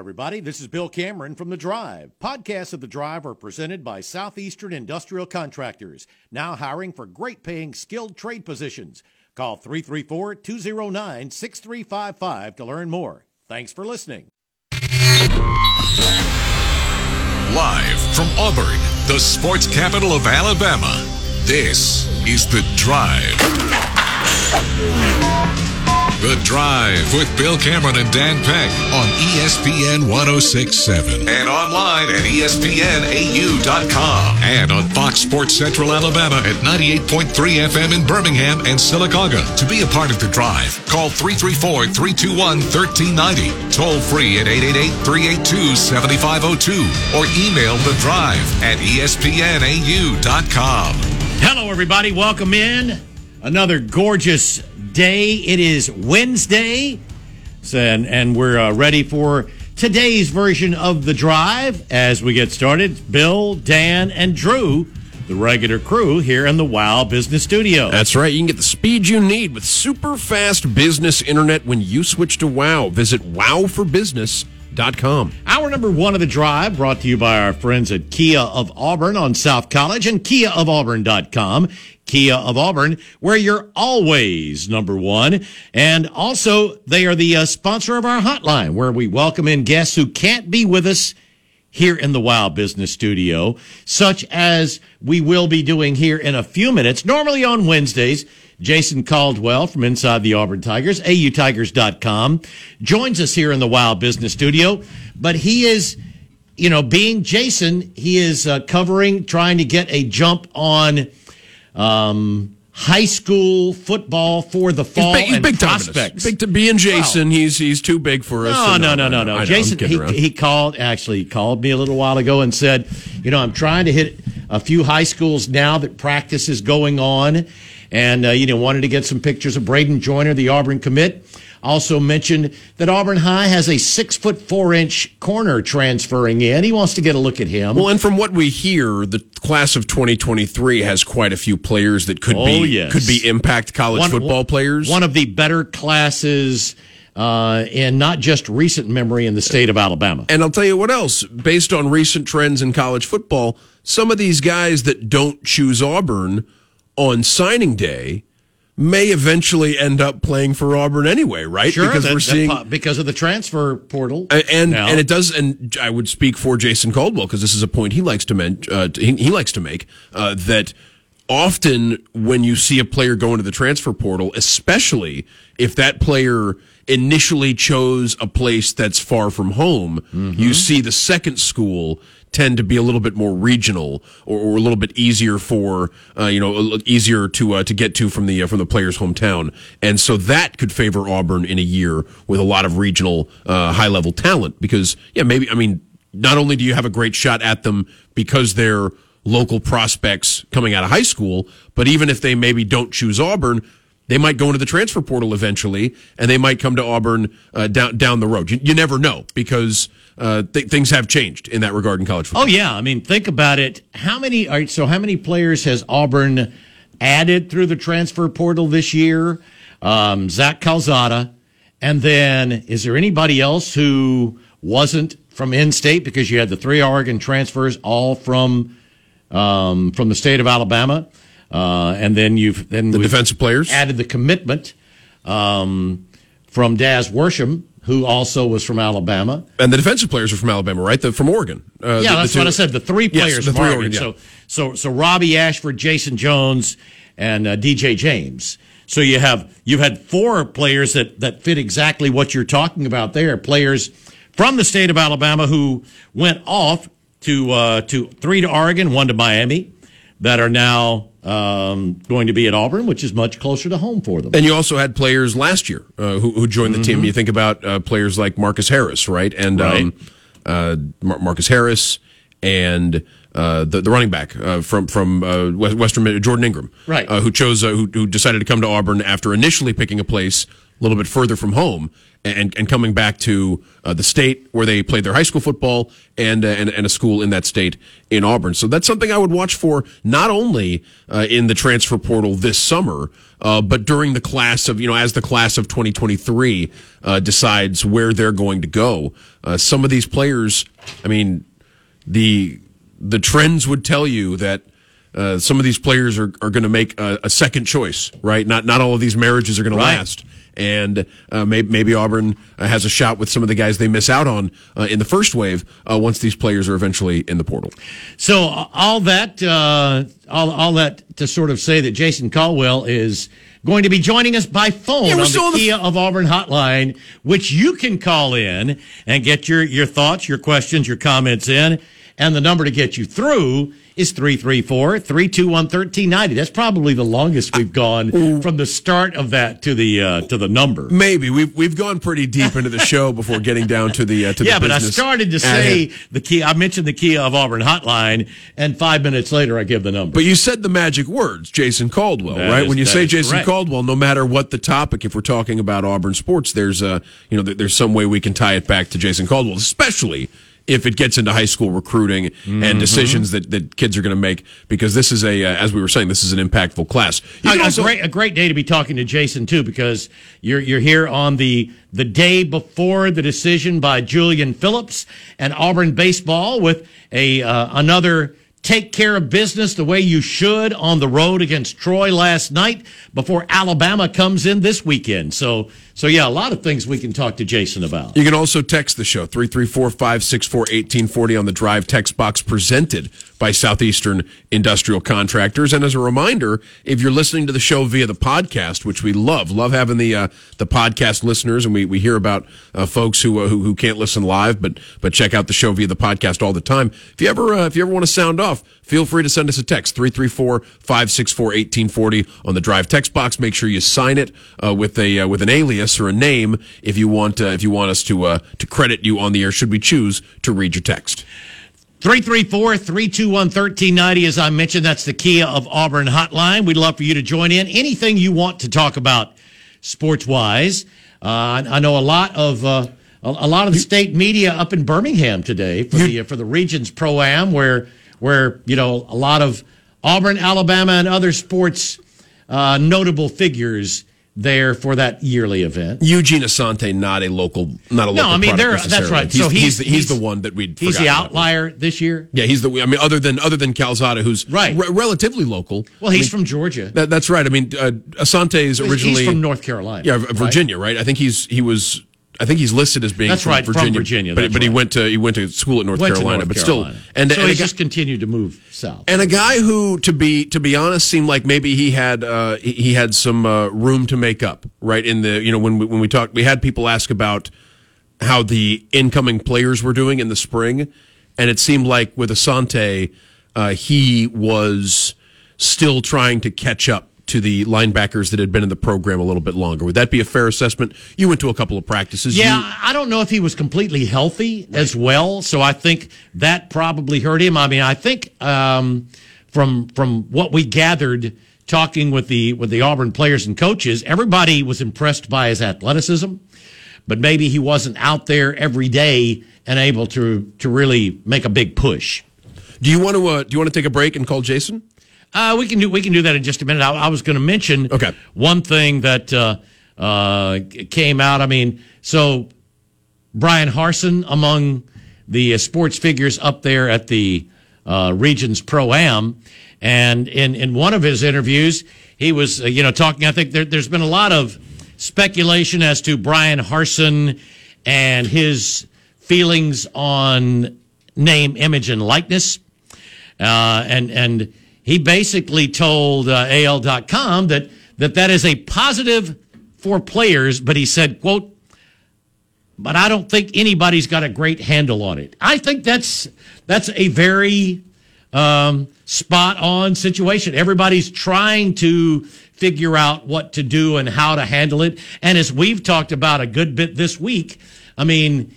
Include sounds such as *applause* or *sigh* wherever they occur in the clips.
everybody. This is Bill Cameron from The Drive. Podcasts of The Drive are presented by Southeastern Industrial Contractors, now hiring for great paying skilled trade positions. Call 334 209 6355 to learn more. Thanks for listening. Live from Auburn, the sports capital of Alabama, this is The Drive. The Drive with Bill Cameron and Dan Peck on ESPN 1067 and online at ESPNAU.com and on Fox Sports Central Alabama at 98.3 FM in Birmingham and Sylacauga. To be a part of The Drive, call 334 321 1390, toll free at 888 382 7502, or email The Drive at ESPNAU.com. Hello, everybody. Welcome in. Another gorgeous day. It is Wednesday, so, and, and we're uh, ready for today's version of the drive as we get started. Bill, Dan, and Drew, the regular crew here in the Wow Business Studio. That's right. You can get the speed you need with super fast business internet when you switch to WOW. Visit wowforbusiness.com. Hour number one of the drive brought to you by our friends at Kia of Auburn on South College and KiaofAuburn.com. Kia of Auburn, where you're always number one. And also, they are the uh, sponsor of our hotline, where we welcome in guests who can't be with us here in the Wow Business Studio, such as we will be doing here in a few minutes, normally on Wednesdays. Jason Caldwell from Inside the Auburn Tigers, autigers.com, joins us here in the Wow Business Studio, but he is, you know, being Jason, he is uh, covering, trying to get a jump on um, high school football for the fall He's big, he's and big prospects. Big to being Jason. He's he's too big for us. No, So no, no, no, no. Jason, he, he called, actually, he called me a little while ago and said, you know, I'm trying to hit a few high schools now that practice is going on. And, uh, you know, wanted to get some pictures of Braden Joyner, the Auburn commit. Also mentioned that Auburn High has a six foot four inch corner transferring in. He wants to get a look at him. Well, and from what we hear, the class of 2023 has quite a few players that could Oh, be yes. could be impact college One- football players. One of the better classes uh, in not just recent memory in the state of Alabama. And I'll tell you what else, based on recent trends in college football, some of these guys that don't choose Auburn on signing day may eventually end up playing for Auburn anyway, right? Sure, because that- we're seeing because of the transfer portal. and and, now. and it does and I would speak for Jason Caldwell because this is a point he likes to men, uh, he, he likes to make uh, that often when you see a player go into the transfer portal, especially if that player initially chose a place that's far from home, you see the second school tend to be a little bit more regional or, or a little bit easier for uh, you know easier to uh, to get to from the uh, from the player's hometown. And so that could favor Auburn in a year with a lot of regional uh, high level talent because yeah maybe I mean not only do you have a great shot at them because they're local prospects coming out of high school but even if they maybe don't choose Auburn they might go into the transfer portal eventually, and they might come to Auburn uh, down down the road. You, you never know because uh, th- things have changed in that regard in college football. Oh yeah, I mean, think about it. How many? All right, so how many players has Auburn added through the transfer portal this year? Um, Zach Calzada, and then is there anybody else who wasn't from in-state because you had the three Oregon transfers all from um, from the state of Alabama, uh, and then you've then The defensive players? added the commitment um, from Daz Worsham, who also was from Alabama. And the defensive players are from Alabama, right? The, from Oregon. Uh, the- Yeah, the that's two- what I said. The three Yes, players the from three Oregon. Yeah. So, so, so Robby Ashford, Jason Jones, and uh, DJ James. So you have you've had four players that that fit exactly what you're talking about there. Players from the state of Alabama who went off to uh, to three to Oregon, one to Miami, that are now um, going to be at Auburn, which is much closer to home for them. And you also had players last year uh, who, who joined the team. You think about uh, players like Marcus Harris, right? And um, uh, Mar- Marcus Harris and uh, the, the running back uh, from from uh, Western Jordan Ingram, Right. Uh, who chose uh, who, who decided to come to Auburn after initially picking a place a little bit further from home, and, and coming back to uh, the state where they played their high school football and, uh, and and a school in that state in Auburn. So that's something I would watch for not only uh, in the transfer portal this summer, uh, but during the class of you know as the class of 2023 uh, decides where they're going to go. Uh, some of these players, I mean, the the trends would tell you that uh, some of these players are, are going to make a, a, second choice, right? Not not all of these marriages are going right. to last, and uh, maybe, maybe, Auburn uh, has a shot with some of the guys they miss out on uh, in the first wave uh, once these players are eventually in the portal. So all that, all all that to sort of say that Jason Caldwell is going to be joining us by phone yeah, on the Kia the... of Auburn hotline, which you can call in and get your your thoughts, your questions, your comments in, and the number to get you through is 334 321 1390. That's probably the longest we've gone from the start of that to the uh, to the number. Maybe we've we've gone pretty deep into the show before getting down to the uh, to yeah. The but I started to say the key. I mentioned the Kia of Auburn hotline, and five minutes later I give the number. But you said the magic words, Jason Caldwell, that right? Is, when you say Jason correct. Caldwell, no matter what the topic, if we're talking about Auburn sports, there's a you know there's some way we can tie it back to Jason Caldwell, especially if it gets into high school recruiting mm-hmm. and decisions that, that kids are going to make because this is a uh, as we were saying this is an impactful class. A, also, a, great, a great day to be talking to Jason too because you're you're here on the the day before the decision by Julian Phillips and Auburn baseball with a uh, another take care of business the way you should on the road against Troy last night before Alabama comes in this weekend. So, so yeah, a lot of things we can talk to Jason about. You can also text the show 334-564-1840 on the drive text box presented by Southeastern Industrial Contractors. And as a reminder, if you're listening to the show via the podcast, which we love, love having the uh, the podcast listeners, and we, we hear about uh, folks who, uh, who, who can't listen live, but but check out the show via the podcast all the time. If you ever uh, if you ever want to sound off, feel free to send us a text 334-564-1840 on the drive text box. Make sure you sign it uh, with a uh, with an alias or a name if you want if you want us to to credit you on the air. Should we choose to read your text? 334 321 1390. As I mentioned, that's the Kia of Auburn hotline. We'd love for you to join in. Anything you want to talk about sports wise. Uh, I know a lot of. Uh, a lot of the state media up in Birmingham today for the for the region's pro am, where where you know a lot of Auburn, Alabama, and other sports uh, notable figures there for that yearly event. Eugene Asante, not a local, not a no, local. No, I mean that's right. He's, so he's, he's, the, he's, the one that we'd. He's the outlier this year. Yeah, he's the. I mean, other than other than Calzada, who's right. Re- relatively local. Well, he's I mean, from Georgia. That, that's right. I mean, uh, Asante is originally he's from North Carolina. Yeah, Virginia, right? right? I think he's he was I think he's listed as being that's from right, Virginia, from Virginia. But, but right. he went to he went to school at North Carolina, North but Carolina. still, and so and he just continued to move south. And a guy who, to be to be honest, seemed like maybe he had uh, he had some uh, room to make up. Right in the you know when we, when we talked, we had people ask about how the incoming players were doing in the spring, and it seemed like with Asante, uh, he was still trying to catch up to the linebackers that had been in the program a little bit longer. Would that be a fair assessment? You went to a couple of practices. Yeah, you... I don't know if he was completely healthy right. as well, so I think that probably hurt him. I mean, I think um, from from what we gathered talking with the with the Auburn players and coaches, everybody was impressed by his athleticism, but maybe he wasn't out there every day and able to to really make a big push. Do you want to uh, do you want to take a break and call Jason? Uh, we can do we can do that in just a minute. I, I was going to mention okay. one thing that uh, uh, came out. I mean, so Bryan Harsin among the uh, sports figures up there at the uh, Regions Pro Am, and in in one of his interviews, he was uh, you know talking. I think there, there's been a lot of speculation as to Bryan Harsin and his feelings on name, image, and likeness, and and he basically told uh, AL.com that, that that is a positive for players, but he said, quote, but I don't think anybody's got a great handle on it. I think that's that's a very um, spot on situation. Everybody's trying to figure out what to do and how to handle it. And as we've talked about a good bit this week, I mean,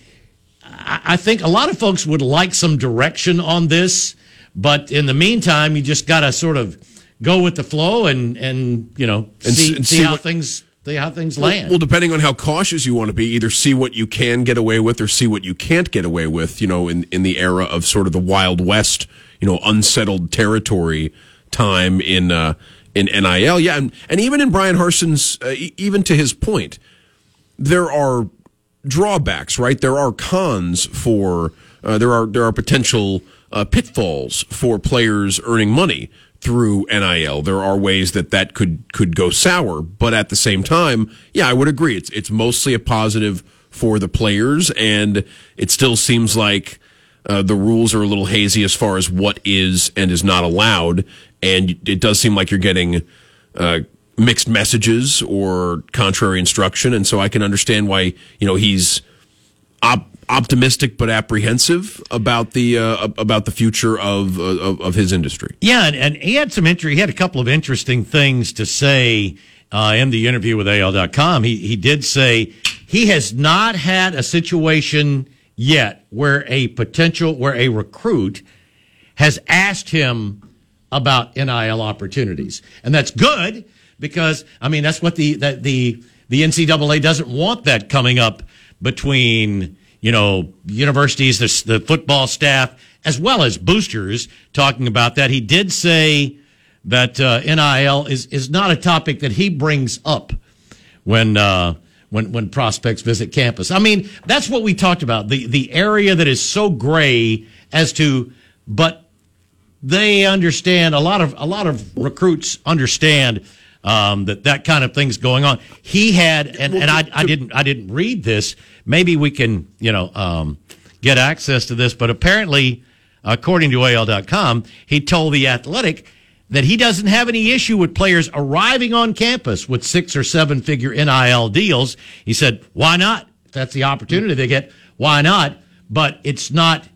I think a lot of folks would like some direction on this. But in the meantime, you just got to sort of go with the flow and and you know and see, and see, see how what, things see how things land. Well, depending on how cautious you want to be, either see what you can get away with or see what you can't get away with. You know, in in the era of sort of the Wild West, you know, unsettled territory time in uh, in NIL. Yeah, and, and even in Bryan Harsin's, uh, even to his point, there are drawbacks, right? There are cons for uh, there are there are potential uh, pitfalls for players earning money through NIL. There are ways that that could could go sour, but at the same time, yeah, I would agree. It's it's mostly a positive for the players, and it still seems like uh, the rules are a little hazy as far as what is and is not allowed, and it does seem like you're getting. Uh, mixed messages or contrary instruction, and so I can understand why you know he's optimistic but apprehensive about the uh, about the future of, of, of his industry. Yeah, and, and he had some entry. He had a couple of interesting things to say uh, in the interview with AL.com. He he did say he has not had a situation yet where a potential where a recruit has asked him about NIL opportunities, and that's good because I mean that's what the that the the NCAA doesn't want that coming up between you know universities, the, the football staff, as well as boosters talking about that. He did say that uh, NIL is is not a topic that he brings up when. Uh, when, when prospects visit campus. I mean, that's what we talked about. The the area that is so gray as to but they understand a lot of a lot of recruits understand um, that that kind of thing's going on. He had, and, and I, I didn't, I didn't read this. Maybe we can, you know, um, get access to this. But apparently, according to AL.com, he told the Athletic that he doesn't have any issue with players arriving on campus with six or seven figure NIL deals. He said, "Why not? If that's the opportunity they get, why not?" But it's not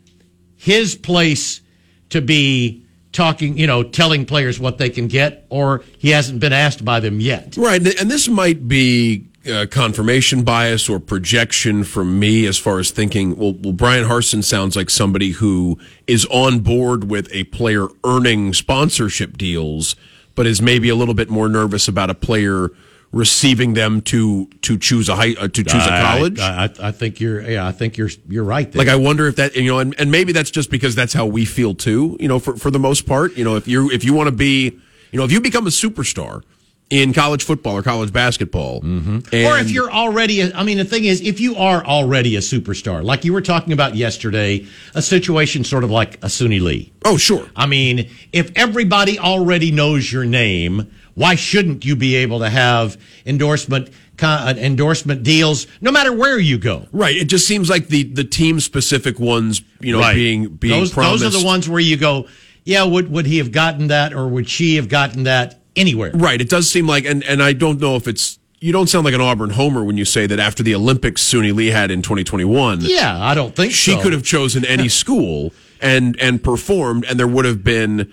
his place to be talking, you know, telling players what they can get, or he hasn't been asked by them yet. Right. And this might be uh, confirmation bias or projection from me as far as thinking, well, well, Bryan Harsin sounds like somebody who is on board with a player earning sponsorship deals, but is maybe a little bit more nervous about a player receiving them to to choose a high uh, to choose a college. I, I, I, think you're yeah, I think you're you're right. There. Like I wonder if that you know, and, and maybe that's just because that's how we feel too. You know, for for the most part, you know, if you if you want to be, you know, if you become a superstar in college football or college basketball, mm-hmm. or if you're already, a, I mean, the thing is, if you are already a superstar, like you were talking about yesterday, a situation sort of like a Suni Lee. Oh, sure. I mean, if everybody already knows your name why shouldn't you be able to have endorsement uh, endorsement deals no matter where you go? Right. It just seems like the the team specific ones, you know, right. being being those, promised. Those are the ones where you go, yeah. Would would he have gotten that, or would she have gotten that anywhere? Right. It does seem like, and and I don't know if it's you don't sound like an Auburn homer when you say that after the Olympics Suni Lee had in 2021. Yeah, I don't think she so. could have chosen any *laughs* school and and performed, and there would have been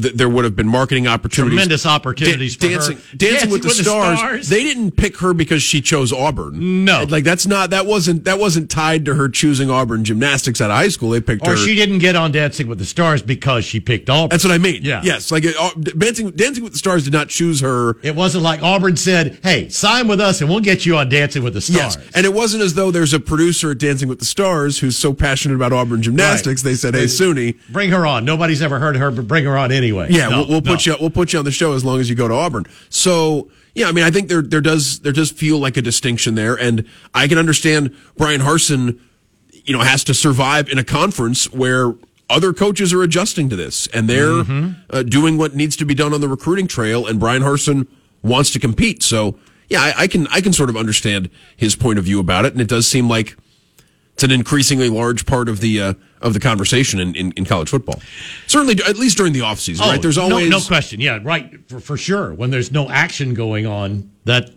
th- there would have been marketing opportunities, tremendous opportunities da- dancing, dancing, dancing, with, the, with stars. the, stars. They didn't pick her because she chose Auburn. No, like that's not that wasn't that wasn't tied to her choosing Auburn gymnastics out of high school. They picked or her, or she didn't get on Dancing with the Stars because she picked Auburn. That's what I mean. Yeah, yes, like uh, Dancing Dancing with the Stars did not choose her. It wasn't like Auburn said, "Hey, sign with us and we'll get you on Dancing with the Stars." Yes, and it wasn't as though there's a producer at Dancing with the Stars who's so passionate about Auburn gymnastics. Right. They said, "Hey, Suni, bring her on." Nobody's ever heard of her, but bring her on anyway. Yeah. No we'll, put no. you we'll put you on the show as long as you go to Auburn. So yeah, I mean, I think there there does there does feel like a distinction there, and I can understand Bryan Harsin, you know, has to survive in a conference where other coaches are adjusting to this and they're mm-hmm. uh, doing what needs to be done on the recruiting trail, and Bryan Harsin wants to compete. So yeah, I, I can I can sort of understand his point of view about it, and it does seem like it's an increasingly large part of the uh, of the conversation in, in, in, college football. Certainly, at least during the offseason, oh, right? There's always no, no, question. Yeah, right. For, for sure. When there's no action going on, that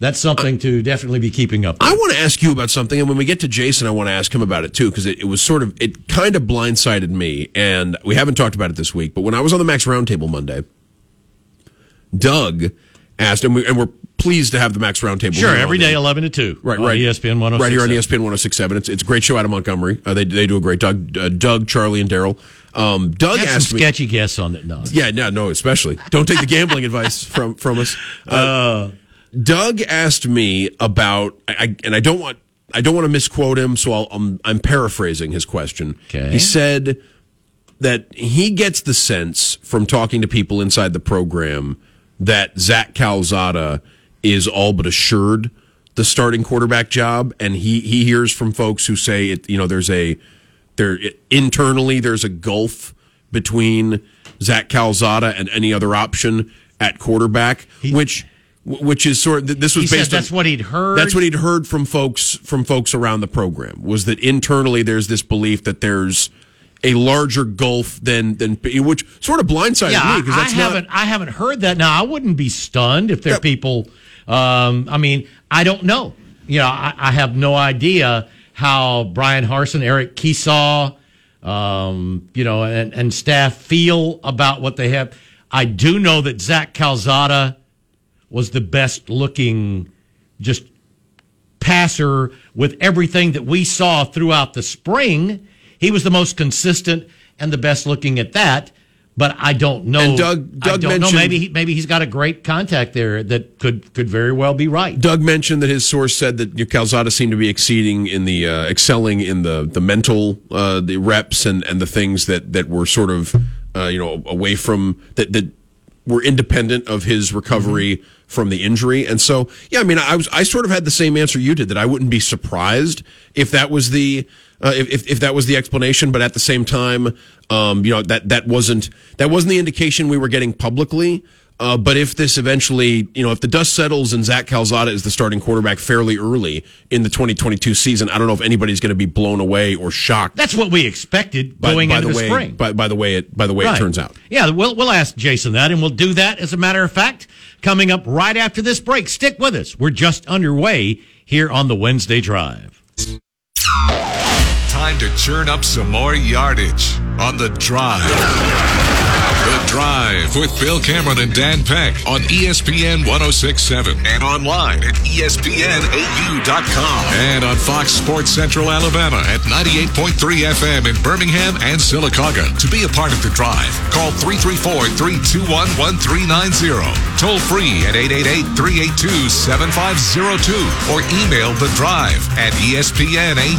that's something to definitely be keeping up. With. I want to ask you about something, and when we get to Jason, I want to ask him about it too because it, it, was sort of it kind of blindsided me, and we haven't talked about it this week. But when I was on the Max Roundtable Monday, Doug asked, and, we, and we're pleased to have the Max Roundtable. Sure, every day, 11 to 2. Right, right. ESPN 106. Right here on ESPN 1067. It's, it's a great show out of Montgomery. Uh, they, they do a great Doug, uh, Doug Charlie, and Daryl. Um, Doug Had asked some sketchy guests on it. No. Yeah, no, no, especially. Don't take the gambling advice from, from us. Uh, Doug asked me about, I, and I don't want, I don't want to misquote him, so I'll, I'm, I'm paraphrasing his question. Okay. He said that he gets the sense from talking to people inside the program that Zach Calzada is all but assured the starting quarterback job, and he he hears from folks who say it. You know, there's a there internally there's a gulf between Zach Calzada and any other option at quarterback, which which is sort of this was He based that's on what he'd heard. that's what he'd heard from folks from folks around the program was that internally there's this belief that there's a larger gulf than than which sort of blindsided yeah, me because I, I that's not haven't I haven't heard that. Now I wouldn't be stunned if there are people. Um, I mean, I don't know. You know, I, I have no idea how Bryan Harsin, Eric Kiesau, um, you know, and, and staff feel about what they have. I do know that Zach Calzada was the best looking, just passer with everything that we saw throughout the spring. He was the most consistent and the best looking at that. But I don't know. And Doug- I Doug don't know. mentioned- Maybe he, maybe he's got a great contact there that could could very well be right. Doug mentioned that his source said that Calzada seemed to be exceeding in the uh, excelling in the the mental uh, the reps and and the things that that were sort of uh, you know away from that that were independent of his recovery from the injury. And so yeah, I mean I was I sort of had the same answer you did that I wouldn't be surprised if that was the uh, if, if that was the explanation, but at the same time, um, you know that that wasn't that wasn't the indication we were getting publicly. Uh, but if this eventually, you know, if the dust settles and Zach Calzada is the starting quarterback fairly early in the 2022 season, I don't know if anybody's going to be blown away or shocked That's what we expected by, going by into the, the, way spring. by, by the way it by the way Right. it turns out. Yeah, we'll we'll ask Jason that, and we'll do that as a matter of fact coming up right after this break. Stick with us. We're just underway here on the Wednesday Drive. Time to churn up some more yardage on the drive. The Drive with Bill Cameron and Dan Peck on ESPN 1067 and online at ESPNAU.com and on Fox Sports Central Alabama at 98.3 FM in Birmingham and Sylacauga. To be a part of The Drive, call 334-321-1390. Toll free at 888-382-7502 or email The Drive at ESPNAU.com.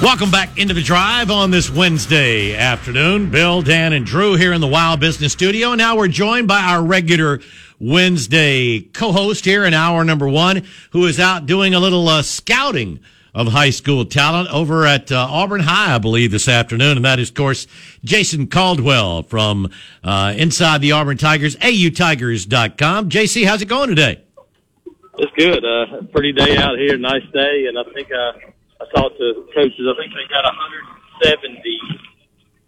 Welcome back into the drive on this Wednesday afternoon. Bill, Dan, and Drew here in the Wow Business Studio. And now we're joined by our regular Wednesday co-host here in hour number one, who is out doing a little uh, scouting of high school talent over at uh, Auburn High, I believe, this afternoon. And that is, of course, Jason Caldwell from uh, Inside the Auburn Tigers, autigers.com. JC, how's it going today? It's good. Uh, pretty day out here, nice day, and I think uh, I talked to coaches. I think they got 170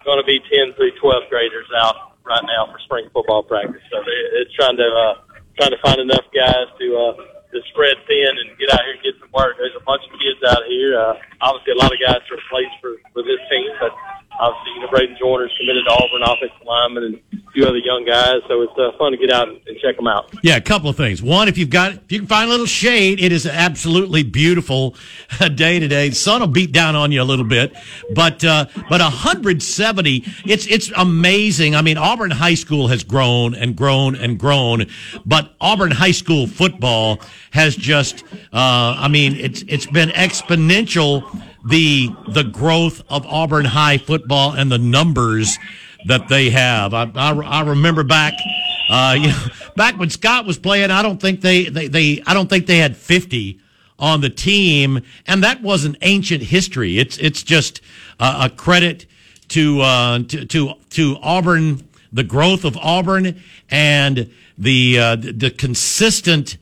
going to be 10 through 12 graders out right now for spring football practice. So they- it's trying to uh, trying to find enough guys to uh, to spread thin and get out here and get some work. There's a bunch of kids out here. Uh, obviously, a lot of guys are placed for for this team, but obviously, you know, Braden Joyner's committed to Auburn offensive lineman and a few other young guys. So it's uh, fun to get out and, and check them out. Yeah, a couple of things. One, if you've got, if you can find a little shade, it is absolutely beautiful day today. The sun will beat down on you a little bit, but uh, but 170, it's it's amazing. I mean, Auburn High School has grown and grown and grown, but Auburn High School football has just, uh, I mean, it's it's been exponential. The the growth of Auburn High football and the numbers that they have. I, I, I remember back, uh, *laughs* you know, back when Scott was playing. I don't think they, they, they I don't think they had fifty on the team, and that wasn't ancient history. It's it's just a credit to, uh, to to to Auburn, the growth of Auburn, and the uh, the the consistent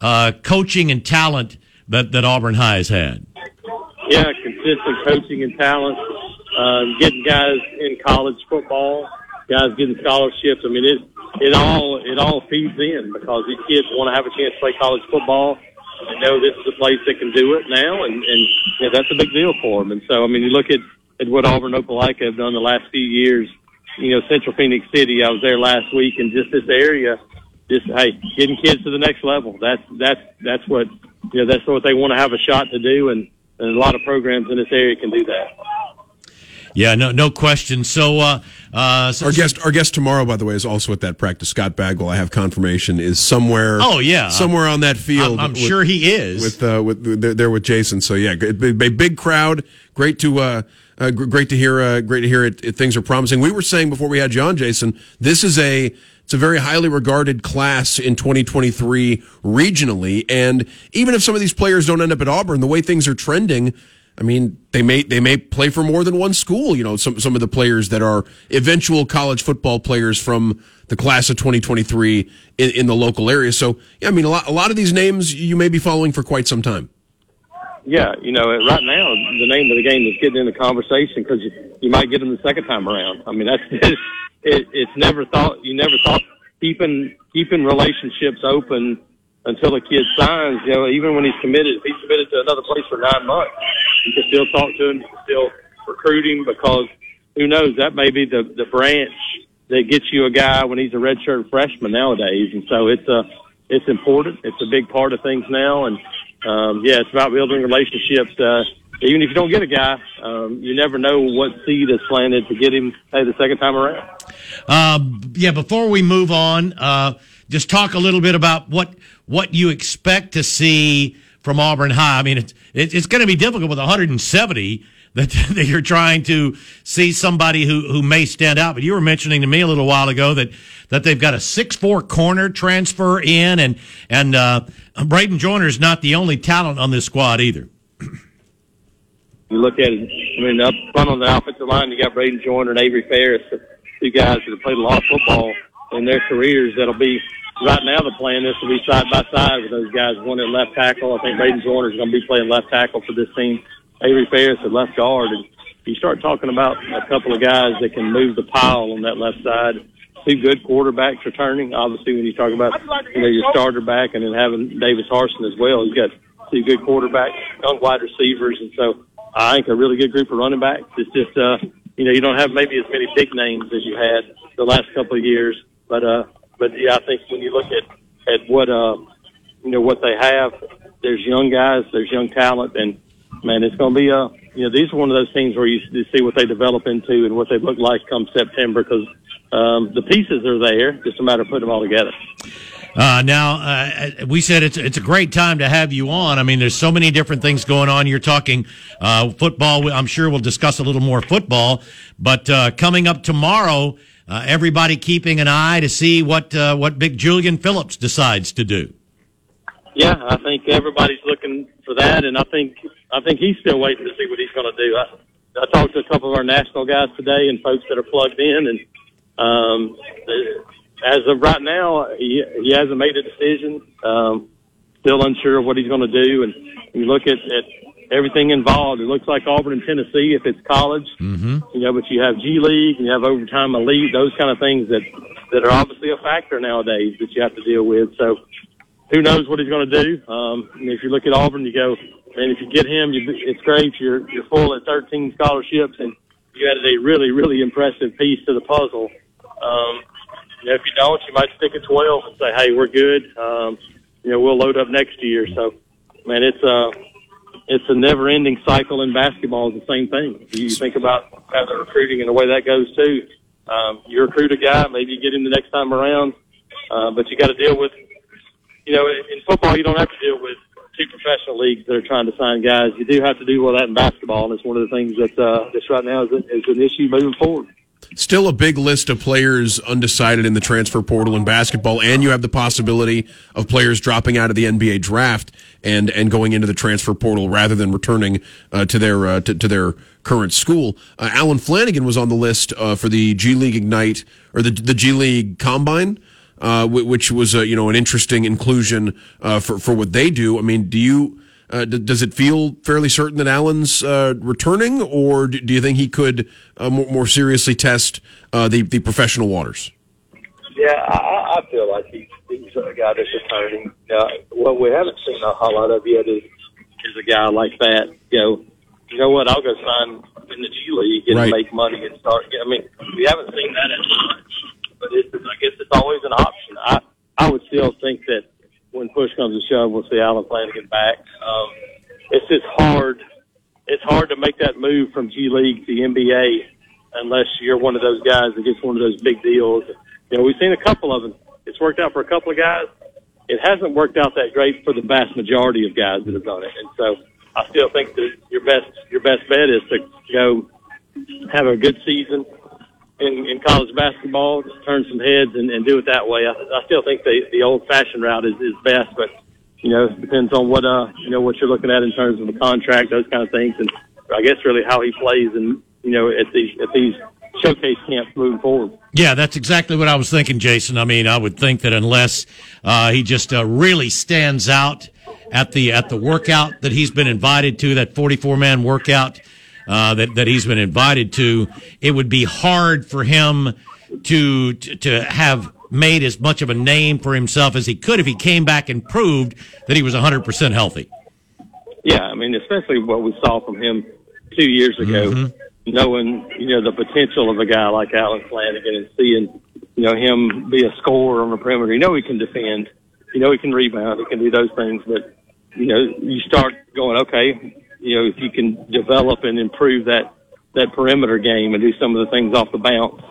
uh, coaching and talent that that Auburn High has had. yeah, consistent coaching and talent, um, getting guys in college football, guys getting scholarships. I mean, it it all it all feeds in because these kids want to have a chance to play college football. They know this is a place that can do it now, and and know, that's a big deal for them. And so, I mean, you look at at what Auburn Opelika have done the last few years. You know, Central Phoenix City. I was there last week, and just this area just hey, getting kids to the next level. That's that's that's what you know. That's what they want to have a shot to do, and, and a lot of programs in this area can do that. Yeah, no, no question. So, uh, uh, so Our guest, our guest tomorrow, by the way, is also at that practice. Scott Bagwell, I have confirmation, is somewhere. Oh, yeah. somewhere on that field. I'm, I'm with- sure he is. with uh, with there, there with Jason. So yeah, a big, big, big crowd. Great to uh, uh, great to hear. Uh, great to hear it, it. Things are promising. We were saying before we had John Jason. This is a it's a very highly regarded class in 2023 regionally, and even if some of these players don't end up at Auburn, the way things are trending. I mean, they may they may play for more than one school. You know, some some of the players that are eventual college football players from the class of 2023 in, in the local area. So, yeah, I mean, a lot a lot of these names you may be following for quite some time. Yeah, you know, right now the name of the game is getting in the conversation because you, you might get them the second time around. I mean, that's *laughs* it, it's never thought you never thought keeping keeping relationships open until a kid signs. You know, even when he's committed, if he's committed to another place for nine months, you can still talk to him, you can still recruit him because who knows that may be the the branch that gets you a guy when he's a redshirt freshman nowadays, and so it's a it's important. It's a big part of things now, and um, yeah, it's about building relationships. Uh, even if you don't get a guy, um, you never know what seed is planted to get him hey, the second time around. Uh, yeah, before we move on, uh, just talk a little bit about what what you expect to see from Auburn High. I mean, it's it, it's going to be difficult with 170 that, *laughs* that you're trying to see somebody who who may stand out. But you were mentioning to me a little while ago that that they've got a six four corner transfer in, and and uh, Braden Joyner is not the only talent on this squad either. You look at it, I mean, up front on the offensive line, you got Braden Joyner and Avery Ferris, two guys that have played a lot of football in their careers. That'll be right now. The plan is to be side by side with those guys. One at left tackle. I think Braden Joyner is going to be playing left tackle for this team. Avery Ferris at left guard. And you start talking about a couple of guys that can move the pile on that left side. Two good quarterbacks returning. Obviously, when you talk about you know your starter back and then having Davis Harsin as well, you got two good quarterbacks, young wide receivers, and so I think a really good group of running backs. It's just uh, you know you don't have maybe as many big names as you had the last couple of years, but uh, but yeah, I think when you look at at what uh, you know what they have, there's young guys, there's young talent, and man, it's going to be uh, you know these are one of those teams where you you see what they develop into and what they look like come September because um, the pieces are there, just a matter of putting them all together. Uh, now, uh, we said it's it's a great time to have you on. I mean, there's so many different things going on. You're talking uh, football. I'm sure we'll discuss a little more football. But uh, coming up tomorrow, uh, everybody keeping an eye to see what uh, what Big Julian Phillips decides to do. Yeah, I think everybody's looking for that, and I think I think he's still waiting to see what he's going to do. I, I talked to a couple of our national guys today and folks that are plugged in, and um, as of right now, he, he hasn't made a decision. Um, still unsure of what he's going to do, and you look at, at everything involved. It looks like Auburn and Tennessee if it's college, mm-hmm. you know. But you have G League, and you have overtime elite, those kind of things that that are obviously a factor nowadays that you have to deal with. So who knows what he's going to do? Um, and if you look at Auburn, you go, man, if you get him, you, it's great. You're you're full at 13 scholarships, and you added a really really impressive piece to the puzzle. Um, you know, if you don't, you might stick at 12 and say, hey, we're good. Um, you know, we'll load up next year. So, man, it's uh it's a never ending cycle in basketball. It's the same thing. You think about how the recruiting and the way that goes too. Um, you recruit a guy, maybe you get him the next time around, uh, but you got to deal with, you know, in football you don't have to deal with two professional leagues that are trying to sign guys. You do have to do all that in basketball, and it's one of the things that uh, this right now is, is an issue moving forward. Still a big list of players undecided in the transfer portal in basketball, and you have the possibility of players dropping out of the NBA draft and and going into the transfer portal rather than returning uh, to their uh, to, to, their current school. Uh, Allen Flanigan was on the list uh, for the G League Ignite or the the G League Combine. Uh, which was you know an interesting inclusion uh, for for what they do. I mean, do you uh, d- does it feel fairly certain that Allen's uh, returning, or do, do you think he could uh, more, more, seriously test uh, the the professional waters? Yeah, I, I feel like he's, he's a guy that's returning. Uh, what we haven't seen a whole lot of yet is is a guy like that. You know, you know what? I'll go sign in the G League and right. make money and start. I mean, we haven't seen that as much, but it's, I guess it's always an option. I I would still think that when push comes to shove, we'll see Allen Flanigan back. It's just hard it's hard to make that move from G League to NBA unless you're one of those guys that gets one of those big deals. You know, we've seen a couple of them. It's worked out for a couple of guys. It hasn't worked out that great for the vast majority of guys that have done it. And so I still think that your best your best bet is to go have a good season in, in college basketball, turn some heads and, and do it that way. I, I still think the the old fashioned route is, is best, but you know, depends on what uh you know what you're looking at in terms of a contract, those kind of things, and I guess really how he plays and you know at these at these showcase camps moving forward. Yeah, that's exactly what I was thinking, Jason. I mean, I would think that unless uh, he just uh, really stands out at the at the workout that he's been invited to, that 44 man workout uh, that that he's been invited to, it would be hard for him to to, to have made as much of a name for himself as he could if he came back and proved that he was 100% healthy. Yeah, I mean, especially what we saw from him two years ago, mm-hmm. knowing, you know, the potential of a guy like Allen Flanigan and seeing, you know, him be a scorer on the perimeter. You know he can defend. You know he can rebound. He can do those things. But, you know, you start going, okay, you know, if you can develop and improve that, that perimeter game and do some of the things off the bounce,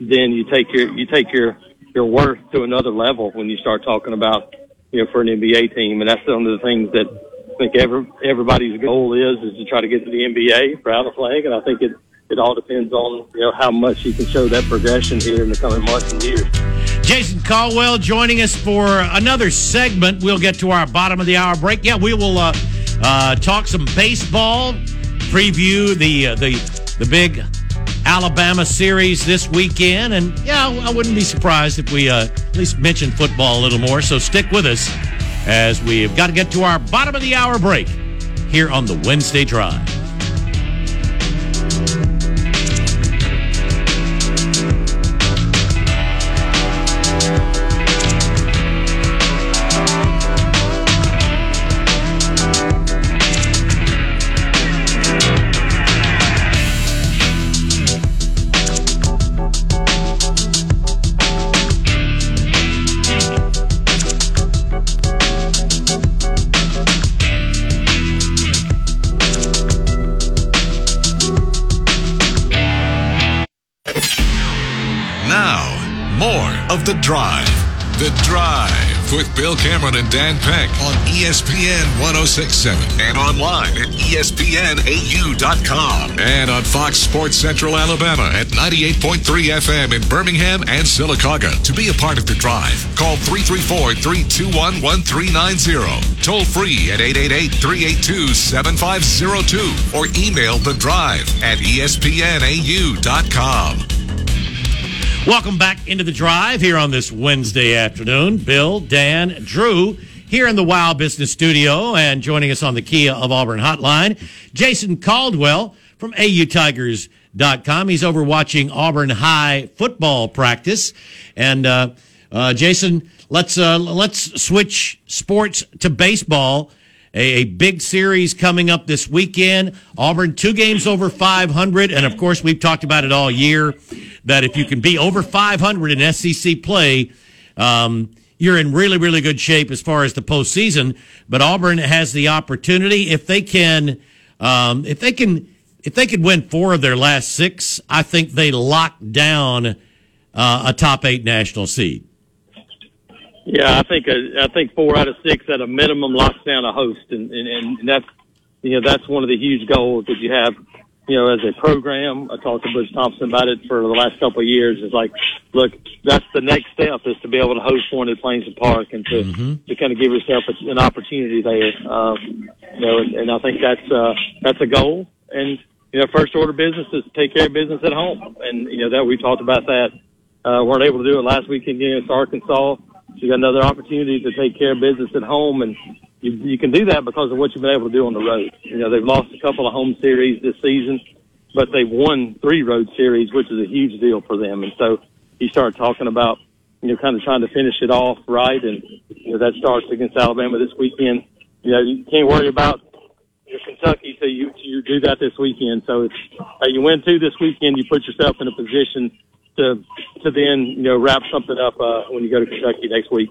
then you take your, you take your, your worth to another level when you start talking about, you know, for an NBA team. And that's one of the things that I think every, everybody's goal is, is to try to get to the NBA for out of Flanigan. And I think it, it all depends on, you know, how much you can show that progression here in the coming months and years. Jason Caldwell joining us for another segment. We'll get to our bottom of the hour break. Yeah, we will uh, uh, talk some baseball, preview the uh, the the big Alabama series this weekend. And yeah, I wouldn't be surprised if we uh, at least mention football a little more. So stick with us as we've got to get to our bottom of the hour break here on the Wednesday Drive. The Drive. The Drive with Bill Cameron and Dan Peck on ESPN 1067 and online at ESPNAU.com and on Fox Sports Central Alabama at 98.3 FM in Birmingham and Sylacauga. To be a part of The Drive, call 334 321 1390. Toll free at 888 382 7502 or email The Drive at ESPNAU.com. Welcome back into the drive here on this Wednesday afternoon. Bill, Dan, Drew here in the Wow Business Studio and joining us on the Kia of Auburn hotline, Jason Caldwell from AUTigers.com. He's over watching Auburn High football practice. And, uh, uh, Jason, let's, uh, let's switch sports to baseball. A, a, big series coming up this weekend. Auburn, two games over 500. And of course, we've talked about it all year that if you can be over 500 in SEC play, um, you're in really, really good shape as far as the postseason. But Auburn has the opportunity if they can, um, if they can, if they could win four of their last six, I think they lock down uh, a top eight national seed. Yeah, I think uh, I think four out of six at a minimum locks down a host, and, and and that's you know that's one of the huge goals that you have you know, as a program. I talked to Butch Thompson about it for the last couple of years. It's like, look, that's the next step is to be able to host one at Plainsman Park and to mm-hmm. to kind of give yourself an opportunity there. Um, you know, and, and I think that's uh, that's a goal. And you know, first order business is to take care of business at home. And you know that we talked about that. Uh, weren't able to do it last weekend against Arkansas. You got another opportunity to take care of business at home and you, you can do that because of what you've been able to do on the road. You know, they've lost a couple of home series this season, but they've won three road series, which is a huge deal for them. And so you start talking about, you know, kind of trying to finish it off right. And, you know, that starts against Alabama this weekend. You know, you can't worry about your Kentucky, so you, you do that this weekend. So if you win two this weekend, you put yourself in a position to, to then, you know, wrap something up, uh, when you go to Kentucky next week.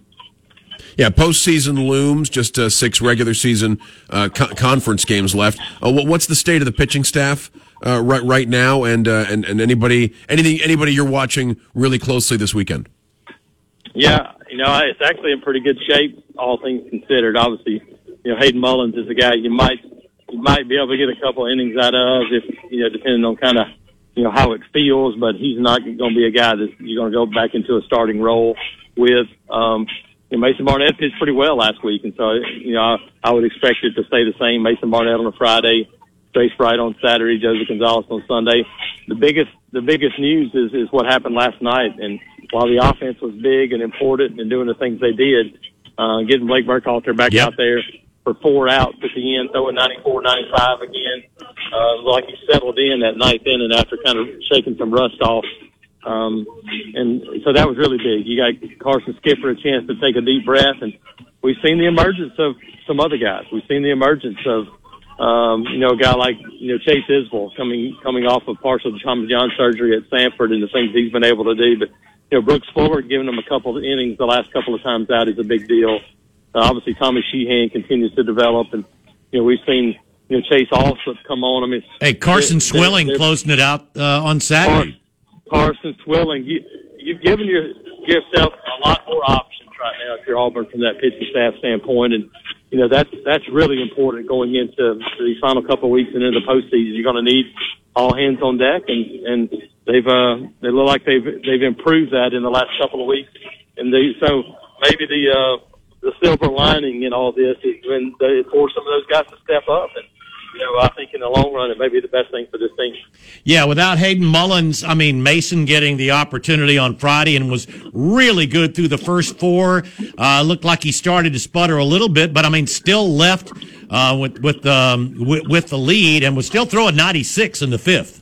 Yeah, postseason looms. Just uh, six regular season uh, co- conference games left. Uh, what's the state of the pitching staff uh, right right now? And, uh, and and anybody anything anybody you're watching really closely this weekend? Yeah, you know it's actually in pretty good shape, all things considered. Obviously, you know Hayden Mullins is a guy you might you might be able to get a couple innings out of if you know depending on kind of you know how it feels. But he's not going to be a guy that you're going to go back into a starting role with. Um, you know, Mason Barnett pitched pretty well last week, and so you know I, I would expect it to stay the same. Mason Barnett on a Friday, Trace Bright on Saturday, Joseph Gonzalez on Sunday. The biggest the biggest news is is what happened last night, and while the offense was big and important and doing the things they did, uh, getting Blake Burkhalter back yep. out there for four outs at the end, throwing 94, 95 again, uh, like he settled in that ninth inning after kind of shaking some rust off. Um, and so that was really big. You got Carson Skipper a chance to take a deep breath, and we've seen the emergence of some other guys. We've seen the emergence of, um, you know, a guy like you know Chase Isbell coming coming off of partial Tommy John surgery at Samford and the things he's been able to do. But you know, Brooks Fuller giving him a couple of innings the last couple of times out is a big deal. Uh, obviously, Tommy Sheehan continues to develop, and you know we've seen you know Chase Allsup come on. I mean, hey, Carson Swilling they're, they're, closing it out uh, on Saturday. Carson Swilling, you, you've given your, yourself a lot more options right now if you're Auburn from that pitching staff standpoint, and you know that's that's really important going into these final couple of weeks and into the postseason. You're going to need all hands on deck, and and they've uh, they look like they've they've improved that in the last couple of weeks, and they so maybe the uh, the silver lining in all this is when they force some of those guys to step up and you know, I think in the long run, it may be the best thing for this team. Yeah, without Hayden Mullins, I mean, Mason getting the opportunity on Friday and was really good through the first four. Uh, looked like he started to sputter a little bit, but I mean, still left uh, with with, um, with with the lead and was still throwing 96 in the fifth.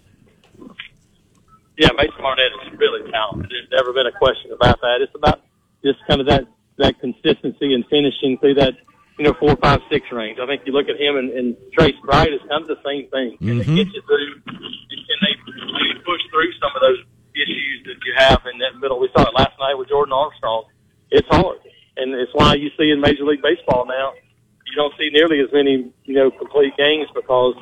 Yeah, Mason Barnett is really talented. There's never been a question about that. It's about just kind of that that consistency and finishing through that you know, four, five, six range. I think you look at him and, and Trace Bright is kind of the same thing. Can mm-hmm. they get you through? Can they maybe push through some of those issues that you have in that middle? We saw it last night with Jordan Armstrong. It's hard, and it's why you see in Major League Baseball now you don't see nearly as many you know complete games because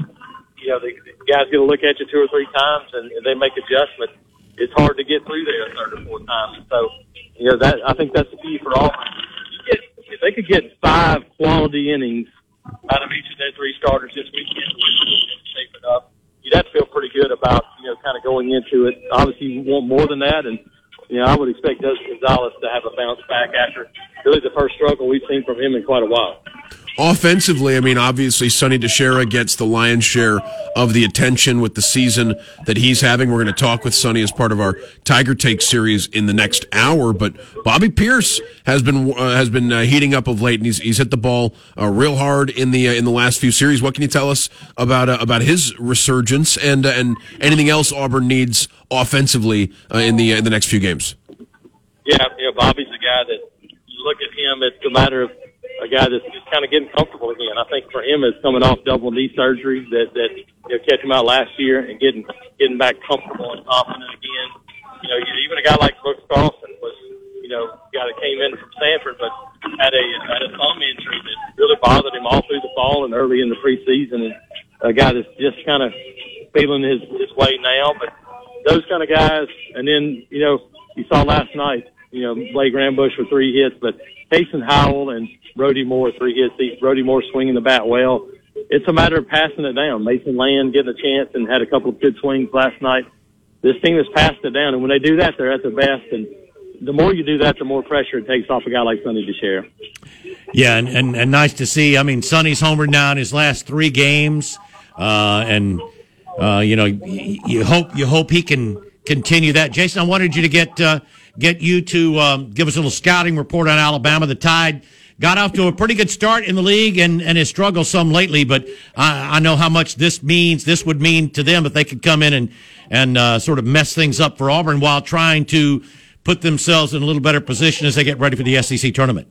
you know the, the guys get to look at you two or three times and, and they make adjustments. It's hard to get through there a third or fourth time. So you know that I think that's the key for all if they could get five quality innings out of each of their three starters this weekend, shape it up, you'd have to feel pretty good about you know kind of going into it. Obviously, you want more than that, and you know I would expect Joseph Gonzalez to have a bounce back after really the first struggle we've seen from him in quite a while. Offensively, I mean, obviously, Sonny DiChiara gets the lion's share of the attention with the season that he's having. We're going to talk with Sonny as part of our Tiger Take series in the next hour. But Bobby Pierce has been uh, has been uh, heating up of late, and he's he's hit the ball uh, real hard in the uh, in the last few series. What can you tell us about uh, about his resurgence and uh, and anything else Auburn needs offensively in the in the next few games? Yeah, know, Bobby's a guy that you look at him. It's a matter of a guy that's just kind of getting comfortable again. I think for him, it's coming off double knee surgery that that you know kept him out last year and getting getting back comfortable and confident again. You know, even a guy like Brooks Carlson was you know a guy that came in from Stanford, but had a had a thumb injury that really bothered him all through the fall and early in the preseason. And a guy that's just kind of feeling his his way now, but those kind of guys. And then you know you saw last night you know, Blake Rambusch with three hits, but Kason Howell and Brody Moore three hits. Brody Moore swinging the bat well. It's a matter of passing it down. Mason Land getting a chance and had a couple of good swings last night. This team has passed it down, and when they do that, they're at their best. And the more you do that, the more pressure it takes off a guy like Sonny DiChiara. Yeah, and, and, and nice to see. I mean, Sonny's homered now in his last three games, uh, and uh, you know, you, you hope you hope he can continue that. Jason, I wanted you to get uh, get you to um, give us a little scouting report on Alabama. The Tide got off to a pretty good start in the league and, and has struggled some lately, but I, I know how much this means, this would mean to them if they could come in and, and uh, sort of mess things up for Auburn while trying to put themselves in a little better position as they get ready for the SEC tournament.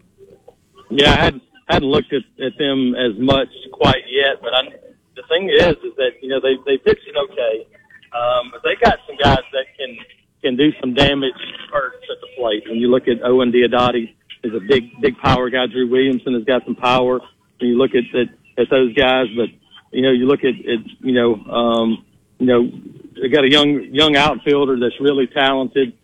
Yeah, I hadn't, hadn't looked at, at them as much quite yet, but I, the thing is, is that, you know, they, they pitched it okay. Um, but they got some guys that can, can do some damage first at the plate. When you look at Owen Diodati, is a big, big power guy. Drew Williamson has got some power. And you look at, at, at those guys, but, you know, you look at, at you know, um, you know, they got a young, young outfielder that's really talented.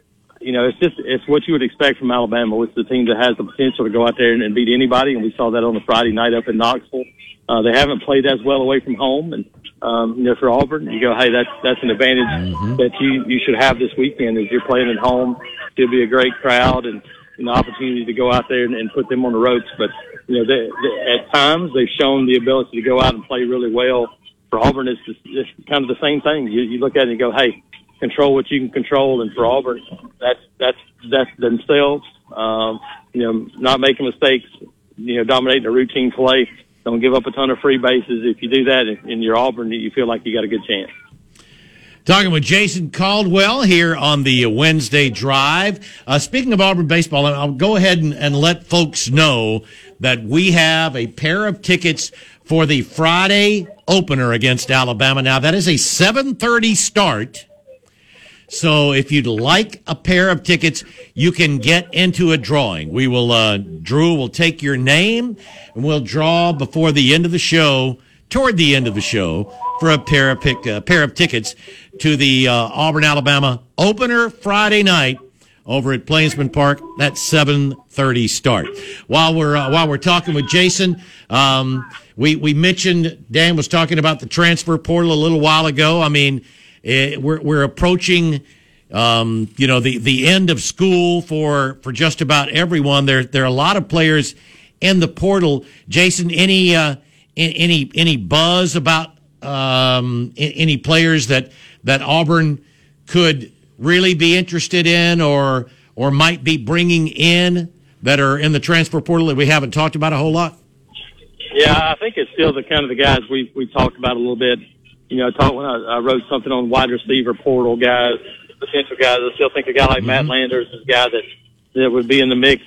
You know, it's just, it's what you would expect from Alabama. It's the team that has the potential to go out there and, and beat anybody. And we saw that on the Friday night up in Knoxville. Uh, they haven't played as well away from home. And, um, you know, for Auburn, you go, hey, that's, that's an advantage mm-hmm. that you, you should have this weekend is you're playing at home. It'll be a great crowd and an opportunity to go out there and, and put them on the ropes. But, you know, they, they, at times they've shown the ability to go out and play really well. For Auburn, it's, just, it's kind of the same thing. You, you look at it and go, hey, control what you can control. And for Auburn, that's, that's, that's themselves, um, you know, not making mistakes, you know, dominating a routine play. Don't give up a ton of free bases. If you do that in your Auburn, you feel like you got a good chance. Talking with Jason Caldwell here on the Wednesday drive. Uh, speaking of Auburn baseball, I'll go ahead and, and let folks know that we have a pair of tickets for the Friday opener against Alabama. Now that is a 7:30 start. So if you'd like a pair of tickets, you can get into a drawing. We will, uh, Drew will take your name and we'll draw before the end of the show, toward the end of the show, for a pair of pick, uh, pair of tickets to the uh, Auburn, Alabama opener Friday night over at Plainsman Park. That's 7:30 start. While we're uh, while we're talking with Jason, um, we we mentioned Dan was talking about the transfer portal a little while ago. I mean it, eh, we're we're approaching. Um, you know the the end of school for for just about everyone. There there are a lot of players in the portal. Jason, any uh, any any buzz about um, any players that that Auburn could really be interested in or or might be bringing in that are in the transfer portal that we haven't talked about a whole lot? Yeah, I think it's still the kind of the guys we we talked about a little bit you know, I talked when I, I wrote something on wide receiver portal guys, potential guys. I still think a guy like mm-hmm. Matt Landers is a guy that that would be in the mix.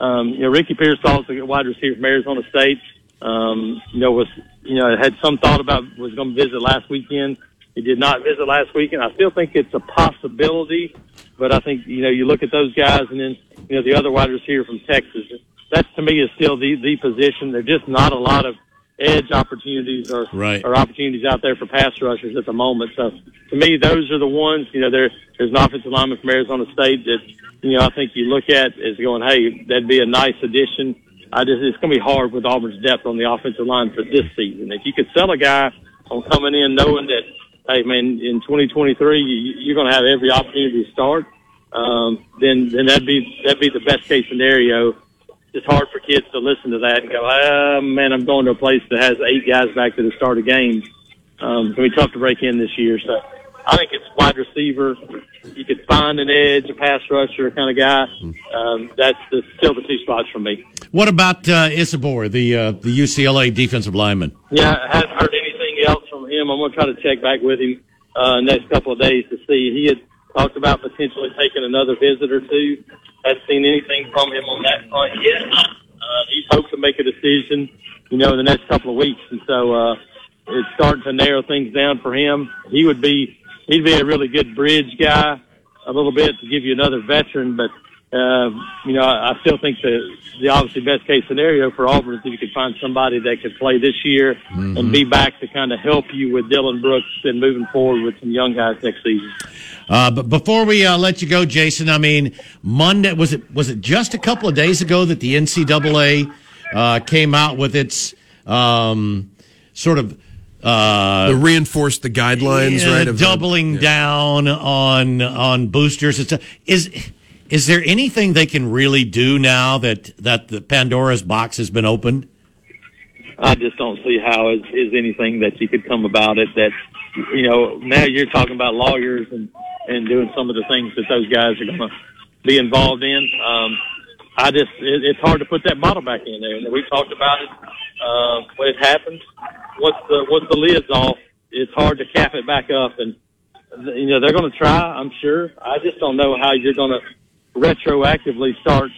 Um, you know, Ricky Pearsall is a wide receiver from Arizona State. Um, you know, was you know had some thought about was going to visit last weekend. He did not visit last weekend. I still think it's a possibility, but I think you know you look at those guys, and then you know the other wide receiver from Texas. That to me is still the the position. There's just not a lot of edge opportunities or right. or opportunities out there for pass rushers at the moment. So to me, those are the ones. You know, there there's an offensive lineman from Arizona State that you know I think you look at as going, hey, that'd be a nice addition. I just it's going to be hard with Auburn's depth on the offensive line for this season. If you could sell a guy on coming in knowing that, hey man, in 2023 you, you're going to have every opportunity to start, um, then then that'd be that'd be the best case scenario it's hard for kids to listen to that and go, oh, man, I'm going to a place that has eight guys back to the start of games. Um, it's going to be tough to break in this year. So I think it's wide receiver. You could find an edge, a pass rusher kind of guy. Um, that's the, still the two spots for me. What about uh, Isabor, the uh, the UCLA defensive lineman? Yeah, I haven't heard anything else from him. I'm going to try to check back with him uh, next couple of days to see. He had talked about potentially taking another visit or two. Hadn't seen anything from him on that front yet. Uh, he's hoping to make a decision, you know, in the next couple of weeks, and so uh, it's starting to narrow things down for him. He would be he'd be a really good bridge guy, a little bit to give you another veteran, but uh, you know, I, I still think the the obviously best case scenario for Auburn is if you could find somebody that could play this year mm-hmm. and be back to kind of help you with Dylan Brooks and moving forward with some young guys next season. Uh, but before we uh, let you go, Jason, I mean, Monday was it was it just a couple of days ago that the NCAA uh, came out with its um, sort of uh, the reinforced the guidelines, yeah, right? doubling the, yeah. down on on boosters. It's a, is is there anything they can really do now that that the Pandora's box has been opened? I just don't see how is, is anything that you could come about it that you know now you're talking about lawyers and and doing some of the things that those guys are going to be involved in. Um, I just it, it's hard to put that bottle back in there. We talked about it uh, when it happens. Once the once the lid's off, it's hard to cap it back up. And you know they're going to try. I'm sure. I just don't know how you're going to retroactively start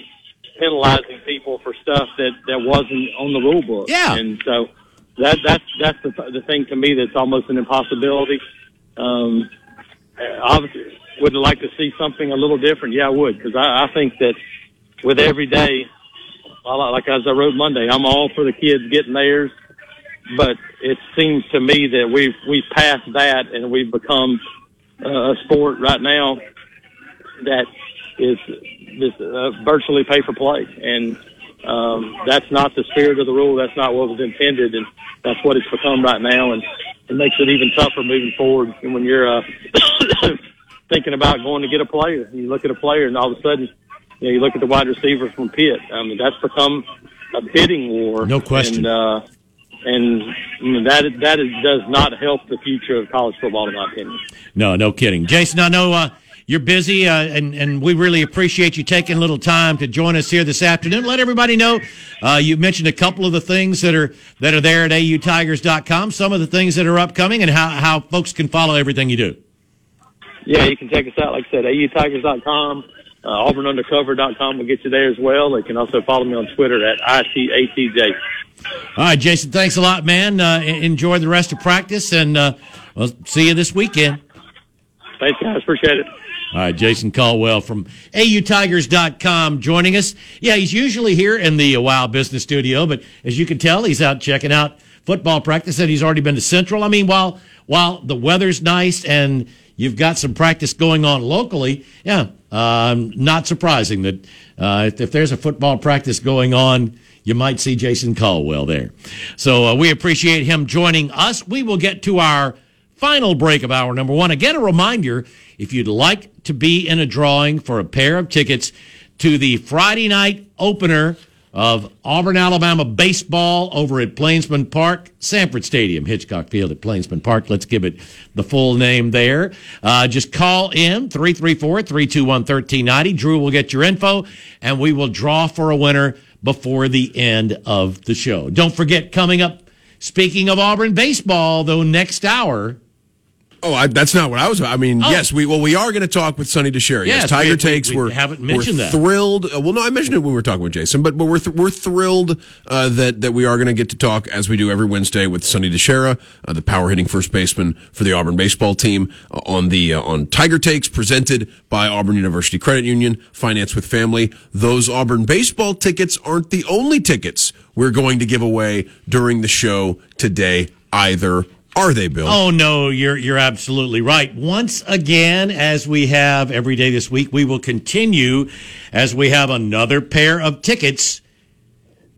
penalizing people for stuff that that wasn't on the rule book. Yeah, and so that that's that's the the thing to me that's almost an impossibility. Um, obviously, would like to see something a little different. Yeah, I would because I, I think that with every day like as I wrote Monday, I'm all for the kids getting theirs, but it seems to me that we've we've passed that and we've become uh, a sport right now that is this uh, virtually pay for play, and um, that's not the spirit of the rule. That's not what was intended, and that's what it's become right now, and it makes it even tougher moving forward. And when you're uh, *coughs* thinking about going to get a player, you look at a player, and all of a sudden, you know, you look at the wide receivers from Pitt. I mean, that's become a bidding war. No question. And, uh, and you know, that that is, does not help the future of college football, in my opinion. No, no kidding, Jason. I know uh, you're busy, uh, and and we really appreciate you taking a little time to join us here this afternoon. Let everybody know uh, you mentioned a couple of the things that are that are there at autigers.com, some of the things that are upcoming, and how how folks can follow everything you do. Yeah, you can check us out. Like I said, autigers.com. Uh, AuburnUndercover.com will get you there as well. They can also follow me on Twitter at ITATJ. All right, Jason, thanks a lot, man. Uh, enjoy the rest of practice, and uh, we'll see you this weekend. Thanks, guys. Appreciate it. All right, Jason Caldwell from AUTigers.com joining us. Yeah, he's usually here in the Wow Business Studio, but as you can tell, he's out checking out football practice, and he's already been to Central. I mean, while while the weather's nice and you've got some practice going on locally, yeah, um, not surprising that uh, if, if there's a football practice going on, you might see Jason Caldwell there. So uh, we appreciate him joining us. We will get to our final break of hour number one. Again, a reminder if you'd like to be in a drawing for a pair of tickets to the Friday night opener of Auburn, Alabama baseball over at Plainsman Park, Samford Stadium, Hitchcock Field at Plainsman Park. Let's give it the full name there. Uh, just call in 334 321 1390. Drew will get your info and we will draw for a winner before the end of the show. Don't forget, coming up, speaking of Auburn baseball, though, next hour, Oh, I, that's not what I was. About. I mean, oh. yes, we well, we are going to talk with Sonny DiChiara. Yes, yes Tiger we, takes. We, we we're haven't mentioned we're that. Thrilled. Uh, well, no, I mentioned it when we were talking with Jason, but but we're th- we're thrilled uh, that that we are going to get to talk as we do every Wednesday with Sonny DiChiara, uh, the power hitting first baseman for the Auburn baseball team, uh, on the uh, on Tiger Takes presented by Auburn University Credit Union, Finance with Family. Those Auburn baseball tickets aren't the only tickets we're going to give away during the show today either are they, Bill? Oh no, you're you're absolutely right. Once again, as we have every day this week, we will continue as we have another pair of tickets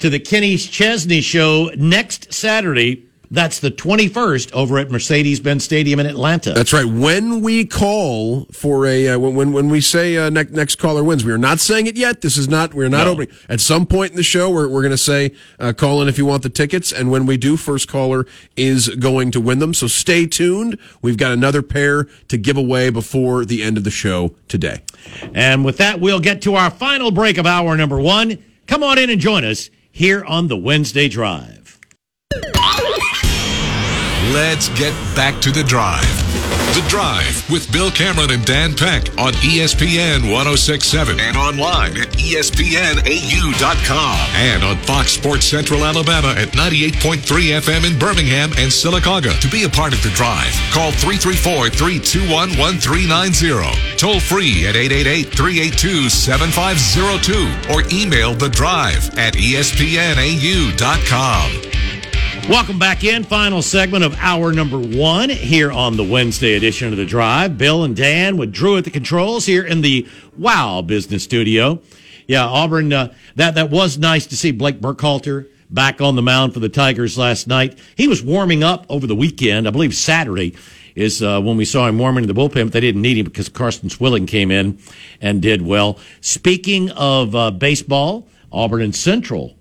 to the Kenny Chesney show next Saturday that's the 21st over at Mercedes Benz Stadium in Atlanta. That's right. When we call for a, uh, when, when we say uh, next, next caller wins, we are not saying it yet. This is not, we're not no. opening. At some point in the show, we're, we're going to say, uh, call in if you want the tickets. And when we do, first caller is going to win them. So stay tuned. We've got another pair to give away before the end of the show today. And with that, we'll get to our final break of hour number one. Come on in and join us here on the Wednesday Drive. Let's get back to the drive. The Drive with Bill Cameron and Dan Peck on ESPN 1067 and online at ESPNAU.com and on Fox Sports Central Alabama at 98.3 FM in Birmingham and Sylacauga. To be a part of The Drive, call 334 321 1390. Toll free at 888 382 7502 or email The Drive at ESPNAU.com. Welcome back in. Final segment of hour number one here on the Wednesday edition of The Drive. Bill and Dan with Drew at the controls here in the Wow Business Studio. Yeah, Auburn, uh, that, that was nice to see Blake Burkhalter back on the mound for the Tigers last night. He was warming up over the weekend. I believe Saturday is uh, when we saw him warming in the bullpen, but they didn't need him because Carson Swilling came in and did well. Speaking of uh, baseball, Auburn and Central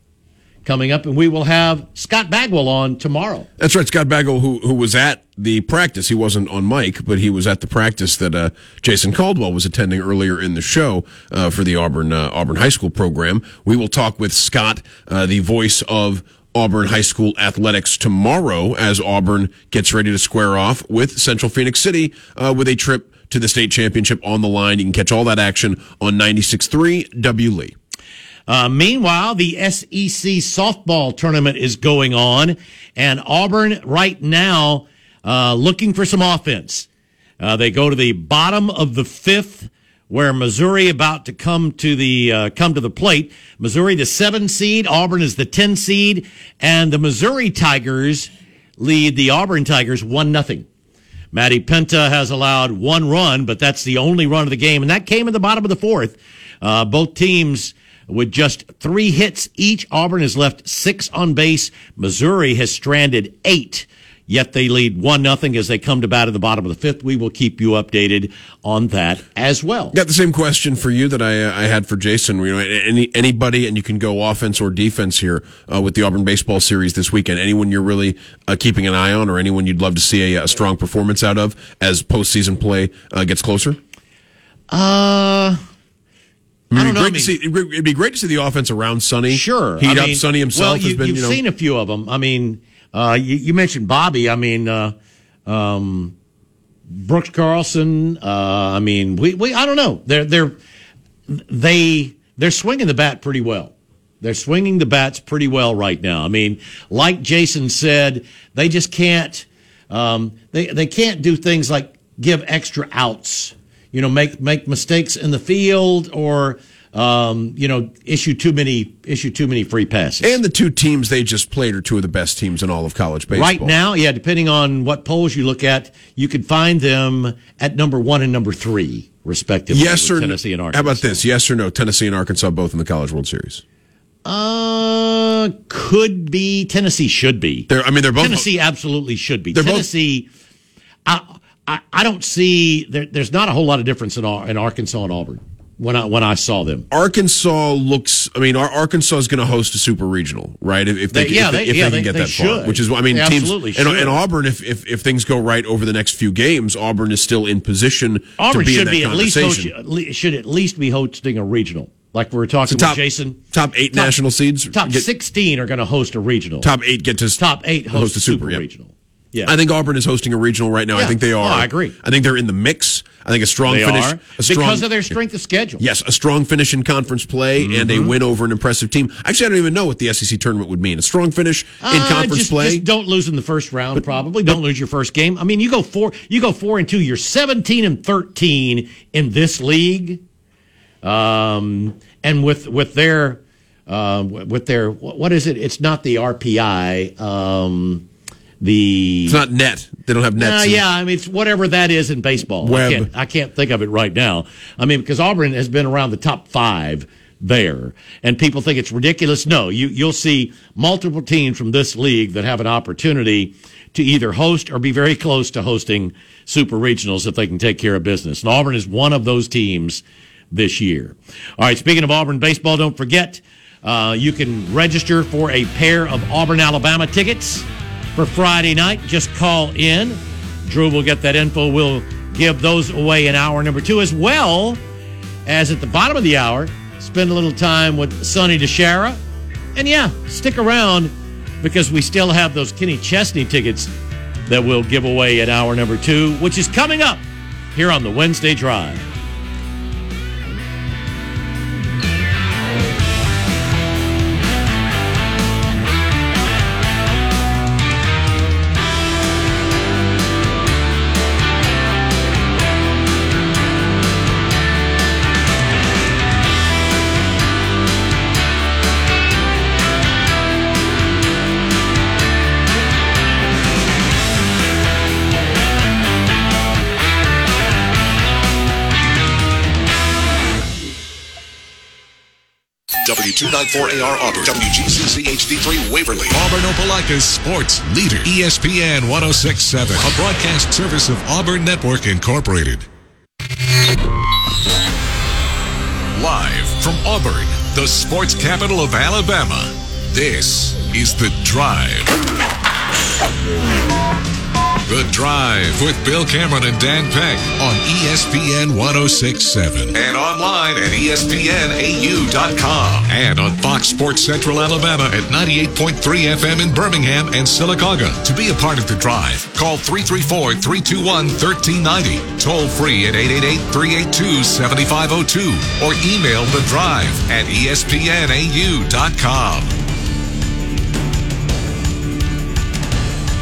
coming up, and we will have Scott Bagwell on tomorrow. That's right, Scott Bagwell, who who was at the practice. He wasn't on mic, but he was at the practice that uh, Jason Caldwell was attending earlier in the show uh, for the Auburn uh, Auburn High School program. We will talk with Scott, uh, the voice of. Auburn High School athletics tomorrow as Auburn gets ready to square off with Central Phenix City uh, with a trip to the state championship on the line. You can catch all that action on 96.3 W. Lee. Uh, meanwhile, the SEC softball tournament is going on, and Auburn right now uh, looking for some offense. Uh, they go to the bottom of the fifth where Missouri about to come to the uh, come to the plate. Missouri the seven seed, Auburn is the ten seed, and the Missouri Tigers lead the Auburn Tigers one nothing. Maddie Penta has allowed one run, but that's the only run of the game, and that came in the bottom of the fourth. Uh, both teams with just three hits each. Auburn has left six on base. Missouri has stranded eight. Yet they lead one nothing as they come to bat at the bottom of the fifth. We will keep you updated on that as well. Got the same question for you that I, uh, I had for Jason. You know, any anybody, and you can go offense or defense here uh, with the Auburn baseball series this weekend. Anyone you're really uh, keeping an eye on, or anyone you'd love to see a, a strong performance out of as postseason play uh, gets closer? Uh. I, I don't know. Great I mean, to see, it'd be great to see the offense around Sonny. Sure. heat I up mean, Sonny himself. Well, you, has been, you've you know, seen a few of them. I mean, uh, you, you, mentioned Bobby. I mean, uh, um, Brooks Carlson. Uh, I mean, we, we I don't know. They're they're they they're swinging the bat pretty well. They're swinging the bats pretty well right now. I mean, like Jason said, they just can't um, they they can't do things like give extra outs. You know, make make mistakes in the field or um, you know, issue too many issue too many free passes. And the two teams they just played are two of the best teams in all of college baseball. Right now, yeah, depending on what polls you look at, you could find them at number one and number three, respectively. Yes or Tennessee and? Arkansas. How about this? Yes or no? Tennessee and Arkansas both in the College World Series. Uh, could be. Tennessee should be. They're, I mean, they're both. Tennessee absolutely should be. They're both- Tennessee. I, I I don't see there, there's not a whole lot of difference in in Arkansas and Auburn when I when I saw them. Arkansas looks. I mean, Ar- Arkansas is going to host a super regional, right? If, if they, They- yeah, if they, if yeah, they can get that far, should. which is, I mean, They teams absolutely and, and Auburn. If, if if things go right over the next few games, Auburn is still in position Auburn to be in should be at least host, conversation. at le- should at least be hosting a regional, like we were talking top with Jason. top eight national seeds. Top get- sixteen are going to host a regional. top eight get to top eight host, a a super, yeah. regional. Yeah, I think Auburn is hosting a regional right now. I think they Oh, are. I agree. I think they're in the mix. I think a strong they finish, are a strong, because of their strength of schedule. Yes, a strong finish in conference play and Mm-hmm. a win over an impressive team. Actually, I don't even know what the SEC tournament would mean. A strong finish in Uh, conference just, play. just don't lose in the first round. probably don't lose your first game. I mean, you go four. You go four and two. You're 17 and 13 in this league. Um, and with with their uh, with their what what is it? It's not the RPI. Um, the it's not net. They don't have nets. Uh, yeah, I mean, it's whatever that is in baseball. Web. I can't, I can't think of it right now. I mean, because Auburn has been around the top five there, and people think it's ridiculous. No, you, you'll see multiple teams from this league that have an opportunity to either host or be very close to hosting super regionals if they can take care of business. And Auburn is one of those teams this year. All right, speaking of Auburn baseball, don't forget uh, you can register for a pair of Auburn, Alabama tickets for Friday night. Just call in. Drew will get that info. We'll give those away in hour number two, as well as at the bottom of the hour, spend a little time with Sonny DiChiara. And yeah, stick around because we still have those Kenny Chesney tickets that we'll give away at hour number two, which is coming up here on the Wednesday Drive. W294AR Auburn, WGCC HD3 Waverly, Auburn Opelika's sports leader, ESPN 1067, a broadcast service of Auburn Network Incorporated. Live from Auburn, the sports capital of Alabama, this is The Drive. The Drive with Bill Cameron and Dan Peck on ESPN 1067 and online at ESPNAU.com and on Fox Sports Central Alabama at 98.3 FM in Birmingham and Sylacauga. To be a part of The Drive, call 334 321 1390, toll free at 888 382 7502, or email The Drive at ESPNAU.com.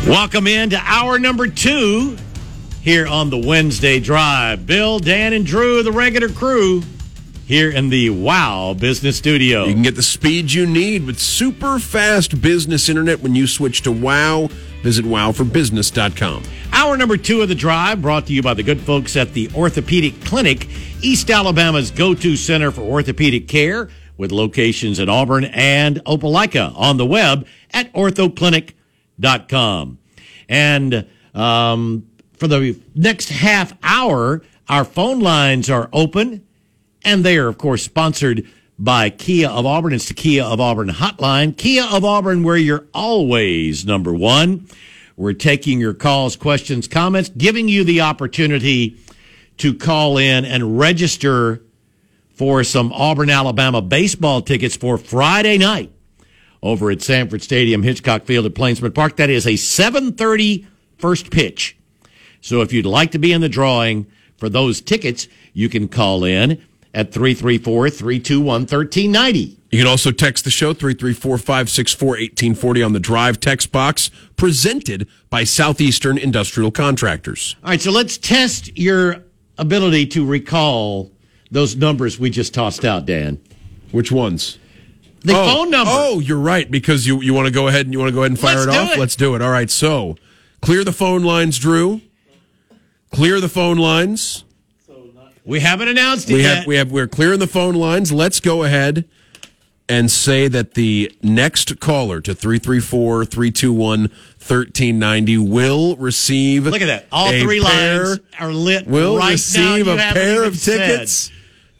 Welcome into hour number two here on the Wednesday Drive. Bill, Dan, and Drew, the regular crew, here in the Wow Business Studio. You can get the speed you need with super fast business internet when you switch to Wow. Visit wowforbusiness.com. Hour number two of the drive brought to you by the good folks at the Orthopedic Clinic, East Alabama's go to center for orthopedic care, with locations in Auburn and Opelika on the web at orthoclinic.com. And um, for the next half hour, our phone lines are open, and they are, of course, sponsored by Kia of Auburn. It's the Kia of Auburn hotline. Kia of Auburn, where you're always number one. We're taking your calls, questions, comments, giving you the opportunity to call in and register for some Auburn, Alabama baseball tickets for Friday night over at Samford Stadium, Hitchcock Field at Plainsman Park. That is a 7:30 first pitch. So if you'd like to be in the drawing for those tickets, you can call in at 334-321-1390. You can also text the show 334-564-1840 on the drive text box presented by Southeastern Industrial Contractors. All right, so let's test your ability to recall those numbers we just tossed out, Dan. Which ones? The oh, phone number. Oh, you're right because you you want to go ahead and you want to go ahead and fire Let's it off. it. Let's do it. All right. So, clear the phone lines, Drew. Clear the phone lines. We haven't announced it We yet. have we have we're clearing the phone lines. Let's go ahead and say that the next caller to 334-321-1390 will receive Look at that. All three pair- lines are lit will right receive now. a pair of said. tickets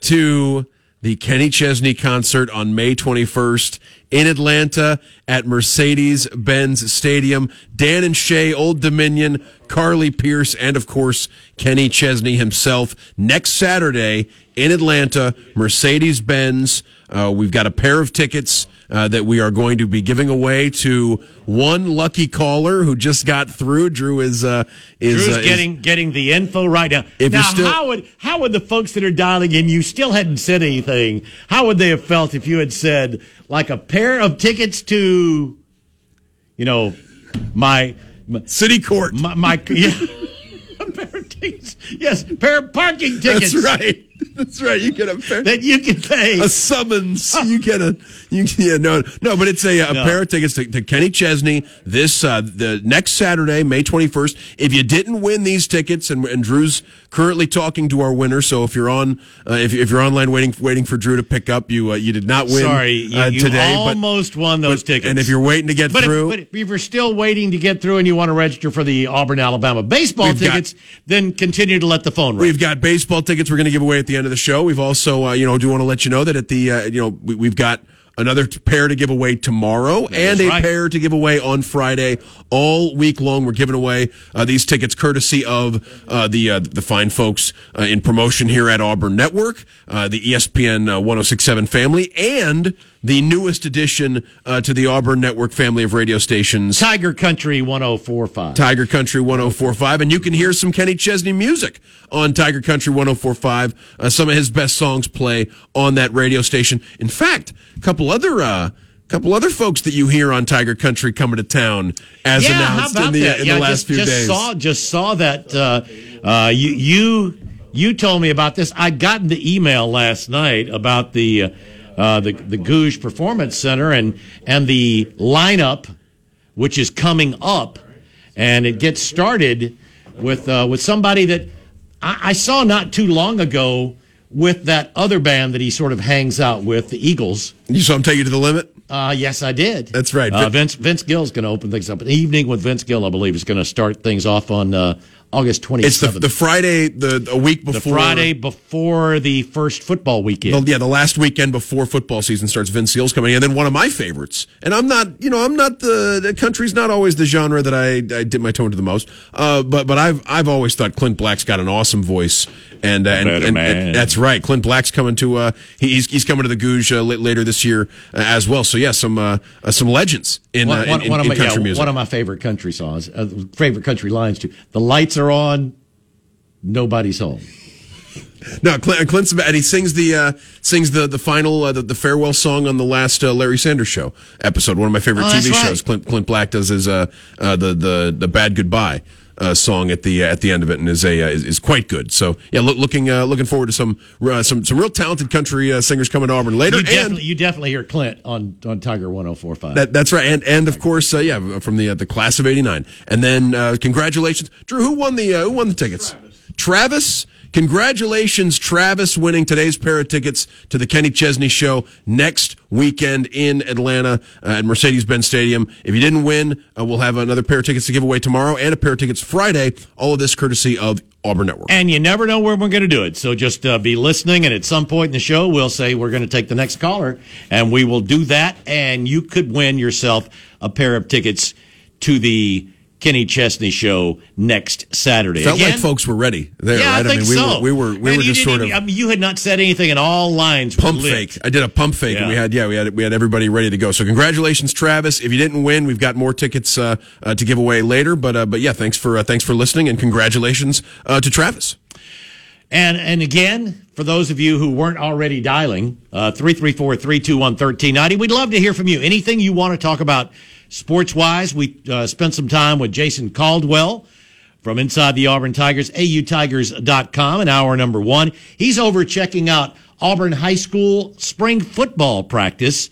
to the Kenny Chesney concert on May 21st in Atlanta at Mercedes Benz Stadium. Dan and Shay, Old Dominion, Carly Pearce, and of course, Kenny Chesney himself next Saturday in Atlanta, Mercedes Benz. Uh, we've got a pair of tickets uh, that we are going to be giving away to one lucky caller who just got through. Drew is uh, is, Drew's uh, is- getting getting the info right now. If now, still- how would how would the folks that are dialing in? You still hadn't said anything. How would they have felt if you had said like a pair of tickets to, you know, my my City Court. my, my *laughs* yeah, pair of tickets. Yes, pair of parking tickets. That's right. *laughs* That's right. You get a pair. That you can pay. a summons. *laughs* You get a you yeah no no, but it's a, a No. pair of tickets to, to Kenny Chesney this uh, the next Saturday, May twenty first. If you didn't win these tickets, and, and Drew's currently talking to our winner, so if you're on uh, if, if you're online waiting waiting for Drew to pick up, you uh, you did not win. Sorry, you, uh, you today, but- almost won those but- tickets. And if you're waiting to get but through, If, but if you're still waiting to get through and you want to register for the Auburn, Alabama baseball We've got- tickets, then continue to let the phone ring. We've got baseball tickets we're going to give away at the end of the show. We've also, uh, you know, do want to let you know that at the, uh, you know, we, we've got another pair to give away tomorrow and a right. pair to give away on Friday. All week long, we're giving away uh, these tickets courtesy of uh, the uh, the fine folks uh, in promotion here at Auburn Network, uh, the ESPN uh, 1067 family, and the newest addition uh, to the Auburn Network family of radio stations. Tiger Country 1045. Tiger Country 1045. And you can hear some Kenny Chesney music on Tiger Country 1045. Uh, some of his best songs play on that radio station. In fact, a couple other, uh, couple other folks that you hear on Tiger Country coming to town as yeah, announced in the, that? in yeah, the last just, few just days. Saw, just saw that. Uh, uh, you, you, you told me about this. I got gotten the email last night about the, uh, the, the Gogue Performance Center and, and the lineup, which is coming up. And it gets started with, uh, with somebody that I, I saw not too long ago with that other band that he sort of hangs out with, the Eagles. you saw him take you to the limit? Uh, yes, I did. That's right. Uh, Vince Vince Gill's going to open things up. An evening with Vince Gill, I believe, is going to start things off on uh, August 27th. It's the, the Friday, the a week The before. Friday before the first football weekend. Well, yeah, the last weekend before football season starts, Vince Seals coming in. And then one of my favorites, and I'm not, you know, I'm not the, the country's not always the genre that I, I dip my toe into the most. Uh, but but I've I've always thought Clint Black's got an awesome voice, and uh, and, better and- man. and that's right. Clint Black's coming to uh, he's he's coming to the Gogue uh, later this year uh, as well. So yeah, some uh, uh, some legends in, uh, one, one- in, in, one of in my, country yeah, music. one of my favorite country songs, uh, favorite country lines too. The lights are on, nobody's home. No, Clint, Clint's and he sings the uh, sings the the final uh, the, the farewell song on the last uh, Larry Sanders Show episode. One of my favorite Oh, TV right. shows. Clint Clint Black does his uh, uh, the the the bad goodbye. Uh, song at the at the end of it, and is a uh, is, is quite good. So yeah, look, looking uh, looking forward to some uh, some some real talented country uh, singers coming to Auburn later. You and definitely, you definitely hear Clint on, on Tiger 1045. that, that's right, and and of course, uh, yeah, from the uh, the class of '89, and then uh, congratulations, Drew. Who won the uh, who won the tickets? Travis. Congratulations, Travis, winning today's pair of tickets to the Kenny Chesney Show next weekend in Atlanta uh, at Mercedes Benz Stadium. If you didn't win, uh, we'll have another pair of tickets to give away tomorrow and a pair of tickets Friday. All of this courtesy of Auburn Network. And you never know where we're going to do it. So just uh, be listening, and at some point in the show, we'll say we're going to take the next caller, and we will do that. And you could win yourself a pair of tickets to the Kenny Chesney show next Saturday. Felt Again, like folks were ready there, yeah, right? I think mean, we so. were we were we And were just sort of I mean, you had not said anything, and all lines pump fake. I did a pump fake, and we had yeah, we had we had everybody ready to go. So congratulations, Travis. If you didn't win, we've got more tickets uh, uh, to give away later. But uh, but yeah, thanks for uh, thanks for listening, and congratulations uh, to Travis. And and again, for those of you who weren't already dialing, uh, 334-321-1390, we'd love to hear from you. Anything you want to talk about sports-wise. We uh, spent some time with Jason Caldwell from inside the Auburn Tigers, autigers.com, in hour number one. He's over checking out Auburn High School spring football practice.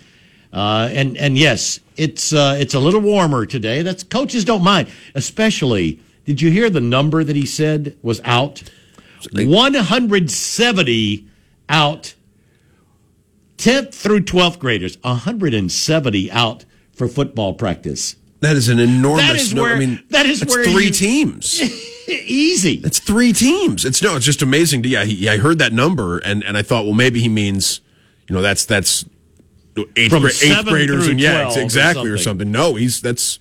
Uh, and and yes, it's uh, it's a little warmer today. That's coaches don't mind, especially. Did you hear the number that he said was out? 170 out, 10th through 12th graders, 170 out for football practice. That is an enormous. That is no- where- I mean, that is where three you- teams. *laughs* Easy. It's three teams. It's no. It's just amazing. To, yeah, he, I heard that number, and, and I thought, well, maybe he means, you know, that's that's eighth, From gra- eighth graders, and yeah, 12 or exactly, or something. something. No, he's that's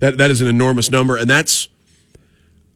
that that is an enormous number, and that's.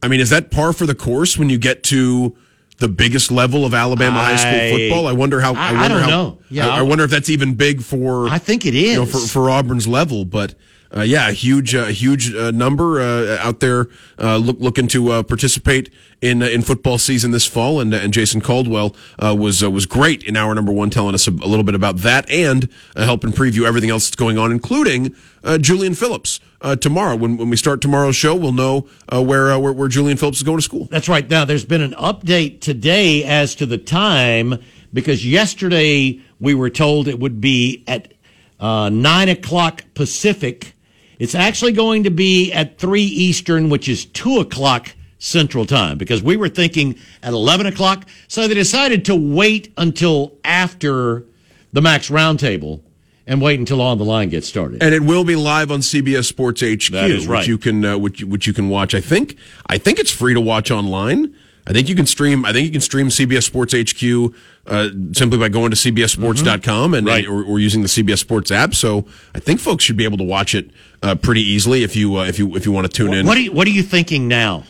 I mean, is that par for the course when you get to the biggest level of Alabama high school football? I wonder how. I- I wonder don't how, know. Yeah, I, I wonder if that's even big for. I think it is You know, for, for Auburn's level, but uh, yeah, huge, uh, huge uh, number uh, out there uh, look, looking to uh, participate in uh, in football season this fall, and and Jason Caldwell uh, was uh, was great in hour number one, telling us a, a little bit about that and uh, helping preview everything else that's going on, including uh, Julian Phillips. Uh, tomorrow, when when we start tomorrow's show, we'll know uh, where, uh, where where Julian Phillips is going to school. That's right. Now, there's been an update today as to the time because yesterday we were told it would be at uh, 9 o'clock Pacific. It's actually going to be at 3 Eastern, which is 2 o'clock Central Time because we were thinking at 11 o'clock. So they decided to wait until after the Max Roundtable and wait until On the Line gets started. And it will be live on CBS Sports HQ, That is right. which you can uh, which, which you can watch. I think I think it's free to watch online. I think you can stream. I think you can stream CBS Sports HQ uh, simply by going to CBSSports.com and, Right. or, or using the CBS Sports app. So I think folks should be able to watch it uh, pretty easily if you uh, if you if you want to tune in. What are you, what are you thinking now?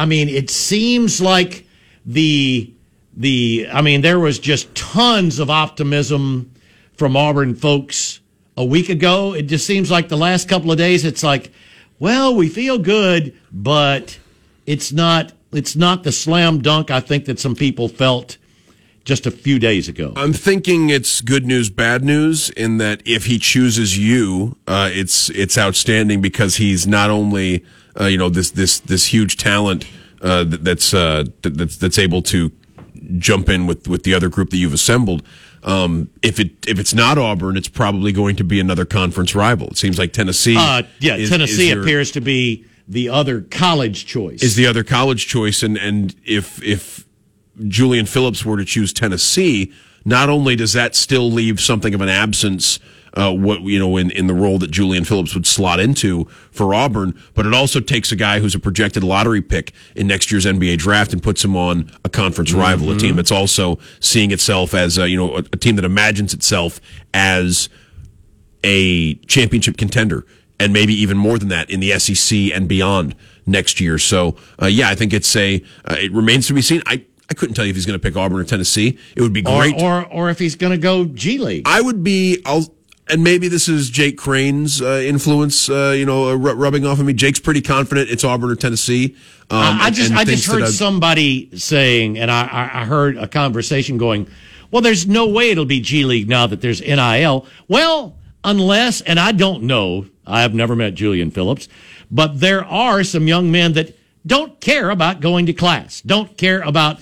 I mean, it seems like the the I mean, there was just tons of optimism from Auburn folks a week ago. It just seems like the last couple of days, it's like, well, we feel good, but it's not it's not the slam dunk I think that some people felt just a few days ago. I'm thinking it's good news, bad news in that if he chooses you, uh, it's it's outstanding because he's not only uh, you know this this this huge talent uh, that's uh, that's that's able to jump in with with the other group that you've assembled. Um, if it if it's not Auburn, it's probably going to be another conference rival. It seems like Tennessee. Uh, yeah, is- Tennessee is your- appears to be the other college choice. is the other college choice, and and if if Julian Phillips were to choose Tennessee, not only does that still leave something of an absence, uh, what you know, in in the role that Julian Phillips would slot into for Auburn, but it also takes a guy who's a projected lottery pick in next year's NBA draft and puts him on a conference rival, a team that's also seeing itself as a, you know a, a team that imagines itself as a championship contender and maybe even more than that in the SEC and beyond next year. So, uh, yeah, I think it's a, uh, it remains to be seen. I, I couldn't tell you if he's going to pick Auburn or Tennessee. It would be or, great. or or if he's going to go G League. I would be, I'll, and maybe this is Jake Crane's uh, influence, uh, you know, uh, rubbing off on me. Jake's pretty confident it's Auburn or Tennessee. Um, I, just I just heard somebody saying, and I, I I heard a conversation going, well, there's no way it'll be G League now that there's NIL. Well, unless, and I don't know, I have never met Julian Phillips, but there are some young men that don't care about going to class, don't care about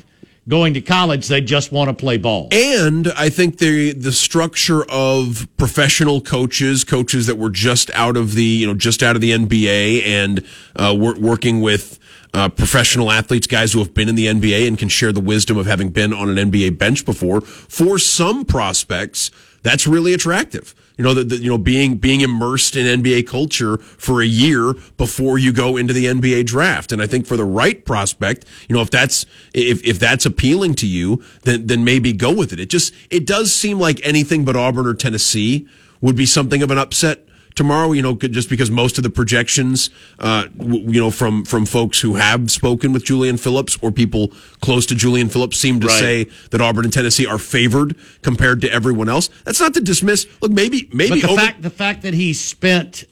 going to college. They just want to play ball. And I think the the structure of professional coaches, coaches that were just out of the you know just out of the NBA and uh, wor- working with uh, professional athletes, guys who have been in the NBA and can share the wisdom of having been on an NBA bench before. For some prospects, that's really attractive. You know, that you know being being immersed in NBA culture for a year before you go into the NBA draft. And I think for the right prospect, you know, if that's if if that's appealing to you, then then maybe go with it. It just it does seem like anything but Auburn or Tennessee would be something of an upset tomorrow. You know, just because most of the projections, uh, you know, from from folks who have spoken with Julian Phillips or people close to Julian Phillips seem to Right. say that Auburn and Tennessee are favored compared to everyone else. That's not to dismiss. Look, maybe maybe But the over- fact the fact that he spent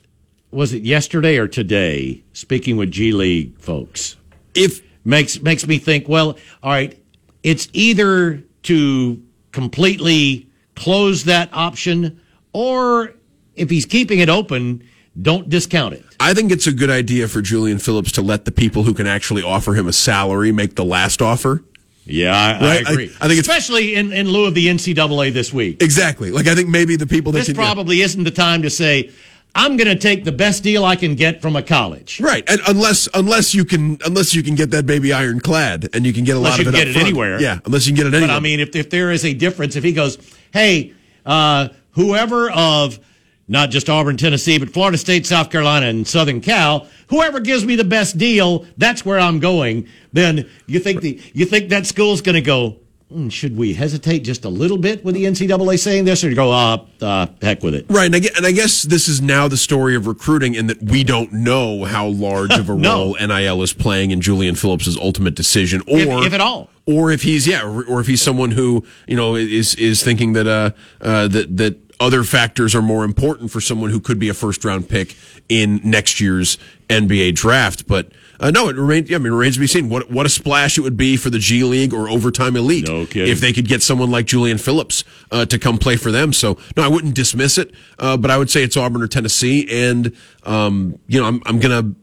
was it yesterday or today speaking with G League folks if makes makes me think. Well, all right, it's either to completely close that option, or if he's keeping it open, don't discount it. I think it's a good idea for Julian Phillips to let the people who can actually offer him a salary make the last offer. Yeah, I, Right? I agree. I- I think it's- especially in, in lieu of the NCAA this week. Exactly. Like I think maybe the people that This can yeah. probably isn't the time to say, "I'm going to take the best deal I can get from a college." Right, and unless unless you can unless you can get that baby ironclad and you can get a Unless lot you of it can up get it front. anywhere. Yeah, unless you can get it anywhere. But I mean, if, if there is a difference, if he goes, hey, uh, whoever of not just Auburn, Tennessee, but Florida State, South Carolina, and Southern Cal, whoever gives me the best deal, that's where I'm going. Then you think the you think that school's going to go? "Hmm, should we hesitate just a little bit with the NCAA saying this, or go, uh, uh heck with it? Right, and I, gue- and I guess this is now the story of recruiting, in that we don't know how large *laughs* of a No. role NIL is playing in Julian Phillips' ultimate decision, or If- if at all. or if he's yeah, or, or if he's someone who you know is is thinking that uh, uh that that other factors are more important for someone who could be a first round pick in next year's NBA draft, but. Uh, no, it remains. Yeah, I mean, it remains to be seen. What what a splash it would be for the G League or overtime elite No if they could get someone like Julian Phillips uh, to come play for them. So no, I wouldn't dismiss it, uh, but I would say it's Auburn or Tennessee, and um, you know I'm I'm gonna.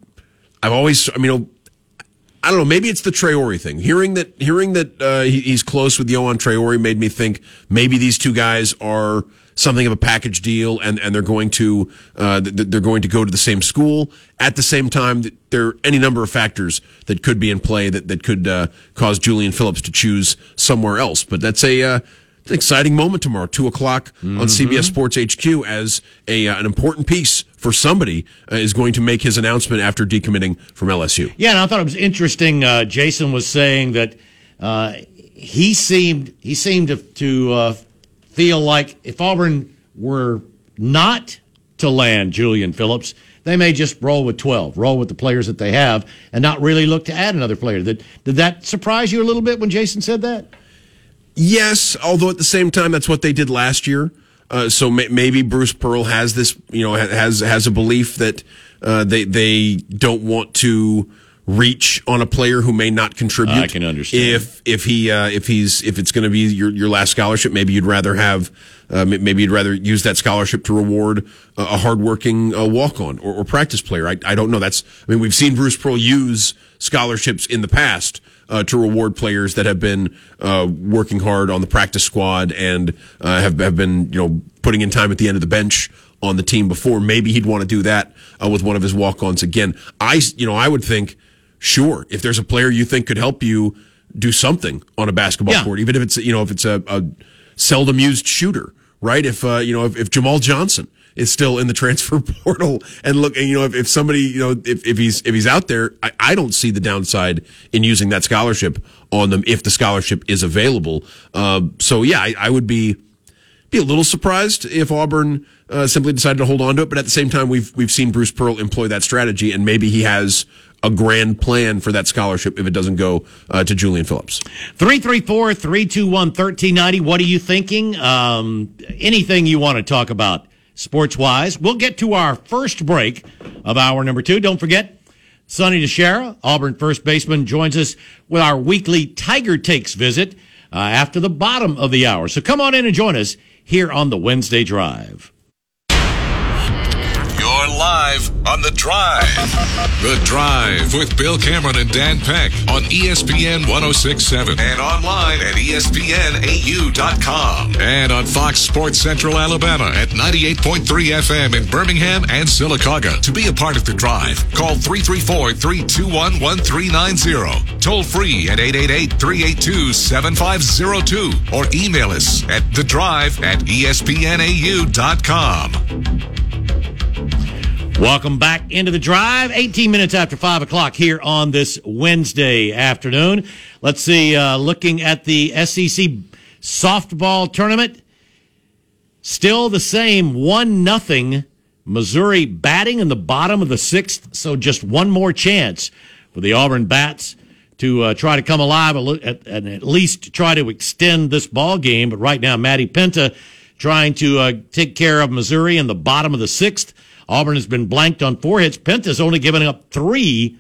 I've always I mean. I don't know. Maybe it's the Traore thing. Hearing that, hearing that uh, he, he's close with Yohan Traore made me think maybe these two guys are something of a package deal, and, and they're going to uh, th- th- they're going to go to the same school at the same time. There are any number of factors that could be in play that that could uh, cause Julian Phillips to choose somewhere else. But that's a uh, an exciting moment tomorrow, two o'clock on CBS Sports HQ, as a uh, an important piece for somebody uh, is going to make his announcement after decommitting from LSU. Yeah, and I thought it was interesting. Uh, Jason was saying that uh, he seemed he seemed to, to uh, feel like if Auburn were not to land Julian Phillips, they may just roll with twelve, roll with the players that they have, and not really look to add another player. Did did that surprise you a little bit when Jason said that? Yes, although at the same time, that's what they did last year. Uh, so may, maybe Bruce Pearl has this, you know, has has a belief that uh, they they don't want to reach on a player who may not contribute. I can understand. if if he uh, if he's if it's going to be your your last scholarship, maybe you'd rather have uh, maybe you'd rather use that scholarship to reward a, a hardworking uh, walk on or, or practice player. I I don't know. That's I mean we've seen Bruce Pearl use scholarships in the past uh, to reward players that have been uh, working hard on the practice squad and uh, have have been you know putting in time at the end of the bench on the team before. Maybe he'd want to do that uh, with one of his walk-ons again. I you know I would think sure if there's a player you think could help you do something on a basketball Yeah. court, even if it's you know if it's a, a seldom used shooter, right? If uh, you know if, if Jamal Johnson is still in the *laughs* transfer portal and look, and, you know if, if somebody you know if, if he's if he's out there, I, I don't see the downside in using that scholarship on them if the scholarship is available. Uh, so yeah, I, I would be be a little surprised if Auburn uh, simply decided to hold on to it. But at the same time, we've we've seen Bruce Pearl employ that strategy, and maybe he has a grand plan for that scholarship if it doesn't go uh, to Julian Phillips. 334 321 1390. What are you thinking? Um, anything you want to talk about sports wise. We'll get to our first break of hour number two. Don't forget, Sonny DiChiara, Auburn first baseman, joins us with our weekly Tiger Takes visit uh, after the bottom of the hour. So come on in and join us here on the Wednesday Drive. Live on The Drive. The Drive with Bill Cameron and Dan Peck on ESPN 1067 and online at ESPNAU.com and on Fox Sports Central Alabama at 98.3 FM in Birmingham and Sylacauga. To be a part of The Drive, call 334 321 1390. Toll free at 888 382 7502 or email us at The Drive at ESPNAU.com. Welcome back into the drive. 18 minutes after 5 o'clock here on this Wednesday afternoon. Let's see, uh, looking at the SEC softball tournament. Still the same 1 nothing. Missouri batting in the bottom of the sixth, so just one more chance for the Auburn Bats to uh, try to come alive and at least try to extend this ball game. But right now, Maddie Penta trying to uh, take care of Missouri in the bottom of the sixth. Auburn has been blanked on four hits. Penta's only given up three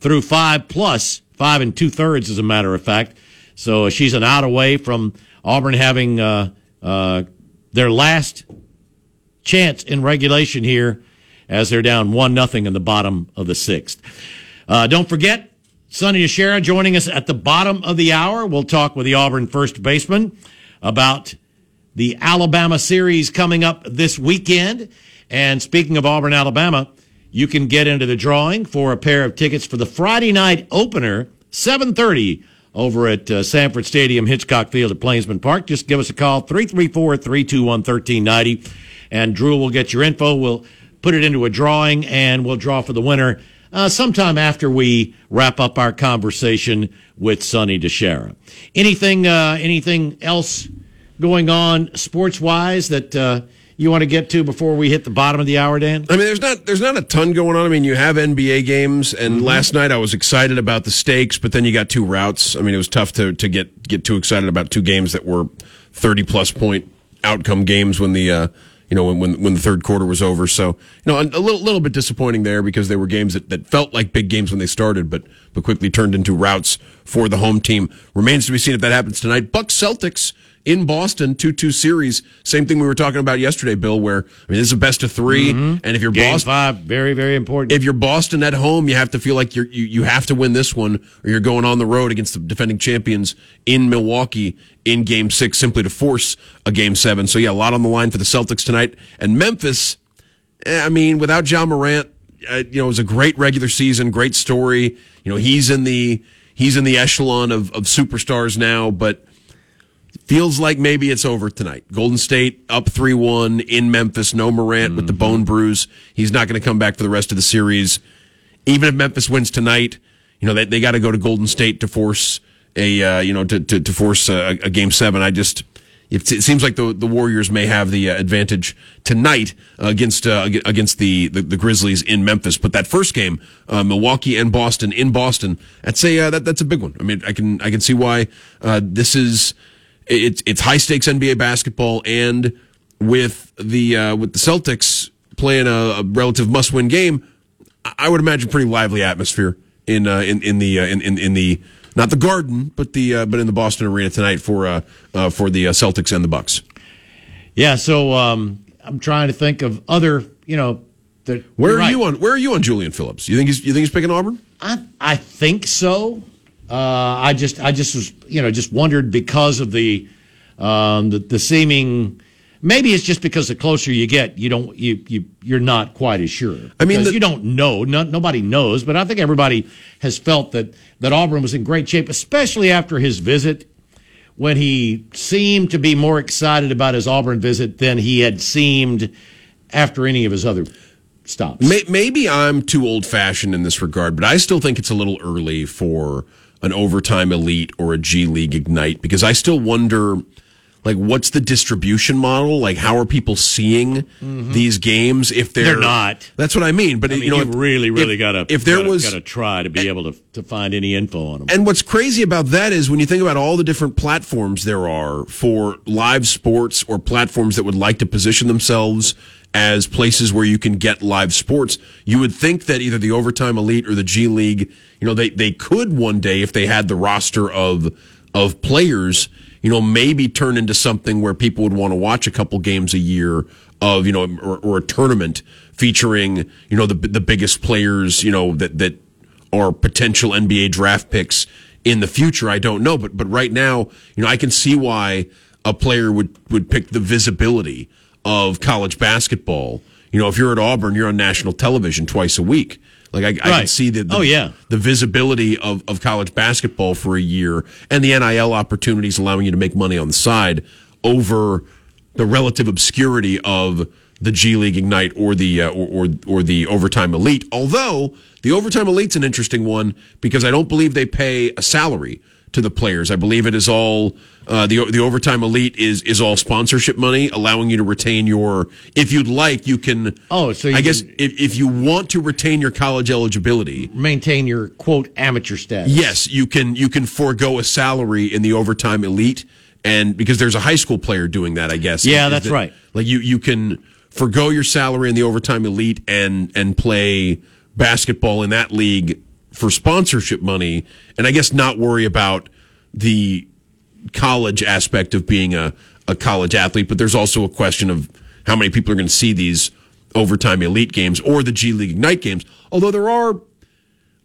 through five plus five and two thirds, as a matter of fact. So she's an out away from Auburn having uh, uh, their last chance in regulation here as they're down one nothing in the bottom of the sixth. Uh, don't forget, Sonny Shara joining us at the bottom of the hour. We'll talk with the Auburn first baseman about the Alabama series coming up this weekend. And speaking of Auburn, Alabama, you can get into the drawing for a pair of tickets for the Friday night opener, 730 over at uh, Samford Stadium, Hitchcock Field at Plainsman Park. Just give us a call, 334-321-1390, and Drew will get your info. We'll put it into a drawing, and we'll draw for the winner uh, sometime after we wrap up our conversation with Sonny DiChiara. Anything, uh, anything else going on sports-wise that uh, you want to get to before we hit the bottom of the hour, Dan? I mean, there's not there's not a ton going on. I mean, you have NBA games, and Mm-hmm. last night I was excited about the stakes, but then you got two routes. I mean, it was tough to to get get too excited about two games that were thirty plus point outcome games when the uh, you know when, when when the third quarter was over. So you know, a, a little little bit disappointing there because they were games that, that felt like big games when they started, but but quickly turned into routes for the home team. Remains to be seen if that happens tonight. Bucks Celtics in Boston, 2 2 series. Same thing we were talking about yesterday, Bill, where, I mean, this is a best of 3 and if you're Mm-hmm. Game Boston, five, very, very important. if you're Boston at home, you have to feel like you're, you you have to win this one, or you're going on the road against the defending champions in Milwaukee in Game Six, simply to force a Game Seven. So yeah, a lot on the line for the Celtics tonight, and Memphis. eh, I mean, without Ja Morant, uh, you know, it was a great regular season, great story. You know, he's in the he's in the echelon of of superstars now, but feels like maybe it's over tonight. Golden State up 3 1 in Memphis. No Morant with the bone bruise. He's not going to come back for the rest of the series. Even if Memphis wins tonight, you know, they, they got to go to Golden State to force a, uh, you know, to, to, to force a, a game seven. I just, it, it seems like the, the Warriors may have the uh, advantage tonight uh, against, uh, against the, the, the Grizzlies in Memphis. But that first game, uh, Milwaukee and Boston in Boston, that's a, uh, that, that's a big one. I mean, I can, I can see why, uh, this is, it's it's high stakes NBA basketball, and with the uh, with the Celtics playing a, a relative must win game, I- would imagine pretty lively atmosphere in uh, in in the uh, in, in in the not the Garden, but the uh, but in the Boston Arena tonight for uh, uh, for the uh, Celtics and the Bucks. yeah, so um, I'm trying to think of other, you know, that, Where are right. you on Where are you on Julian Phillips? You think he's you think he's picking Auburn? I, I think so. Uh, I just, I just was, you know, just wondered because of the, um, the, the seeming. Maybe it's just because the closer you get, you don't, you, you, you're not quite as sure. I mean, the- you don't know. No, nobody knows. But I think everybody has felt that that Auburn was in great shape, especially after his visit, when he seemed to be more excited about his Auburn visit than he had seemed after any of his other stops. May, maybe I'm too old fashioned in this regard, but I still think it's a little early for an overtime elite or a G League Ignite because I still wonder, like, what's the distribution model? Like, how are people seeing these games if they're, Mm-hmm. They're not. That's what I mean. But I mean, you know, you if- really, really got to if there gotta, was got to try to be able to to find any info on them. and what's crazy about that is when you think about all the different platforms there are for live sports or platforms that would like to position themselves as places where you can get live sports, you would think that either the overtime elite or the G League, you know, they, they could one day if they had the roster of of players you know, maybe turn into something where people would want to watch a couple games a year of, you know, or, or a tournament featuring, you know, the the biggest players, you know, that that are potential NBA draft picks in the future. I don't know, but but right now, you know, I can see why a player would would pick the visibility of college basketball. You know, if you're at Auburn, you're on national television twice a week. Like I, I can see the, the Oh, yeah. the visibility of, of college basketball for a year and the NIL opportunities allowing you to make money on the side over the relative obscurity of the G League Ignite or the uh, or, or or the Overtime Elite. Although the Overtime Elite's an interesting one because I don't believe they pay a salary to the players. I believe it is all uh, the the Overtime Elite is is all sponsorship money, allowing you to retain your. If you'd like, you can. Oh, so you I guess if, if you want to retain your college eligibility, Maintain your quote amateur status. Yes, you can you can forego a salary in the overtime elite, and because there's a high school player doing that, I guess. Yeah, that's that- right. Like you you can forego your salary in the overtime elite and and play basketball in that league for sponsorship money, and I guess not worry about the college aspect of being a, a college athlete. But there's also a question of how many people are going to see these overtime elite games or the G League Ignite games. Although there are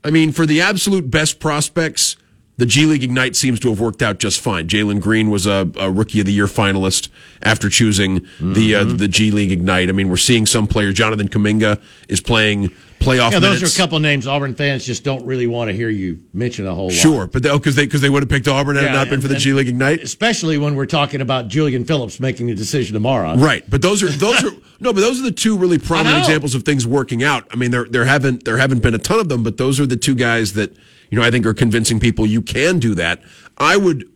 I mean, for the absolute best prospects, the G League Ignite seems to have worked out just fine. Jalen Green was a, a Rookie of the Year finalist after choosing the uh, Mm-hmm. the G League Ignite. I mean, we're seeing some players. Jonathan Kuminga is playing playoff Yeah, those minutes. are a couple names Auburn fans just don't really want to hear you mention a whole lot. Sure, but because they oh, because they would have picked Auburn had it Yeah, not been for the and- G League Ignite. Especially when we're talking about Julian Phillips making a decision tomorrow. Right, but those are those are *laughs* no, but those are the two really prominent examples of things working out. I mean, there there haven't there haven't been a ton of them, but those are the two guys that you know I think are convincing people you can do that. I would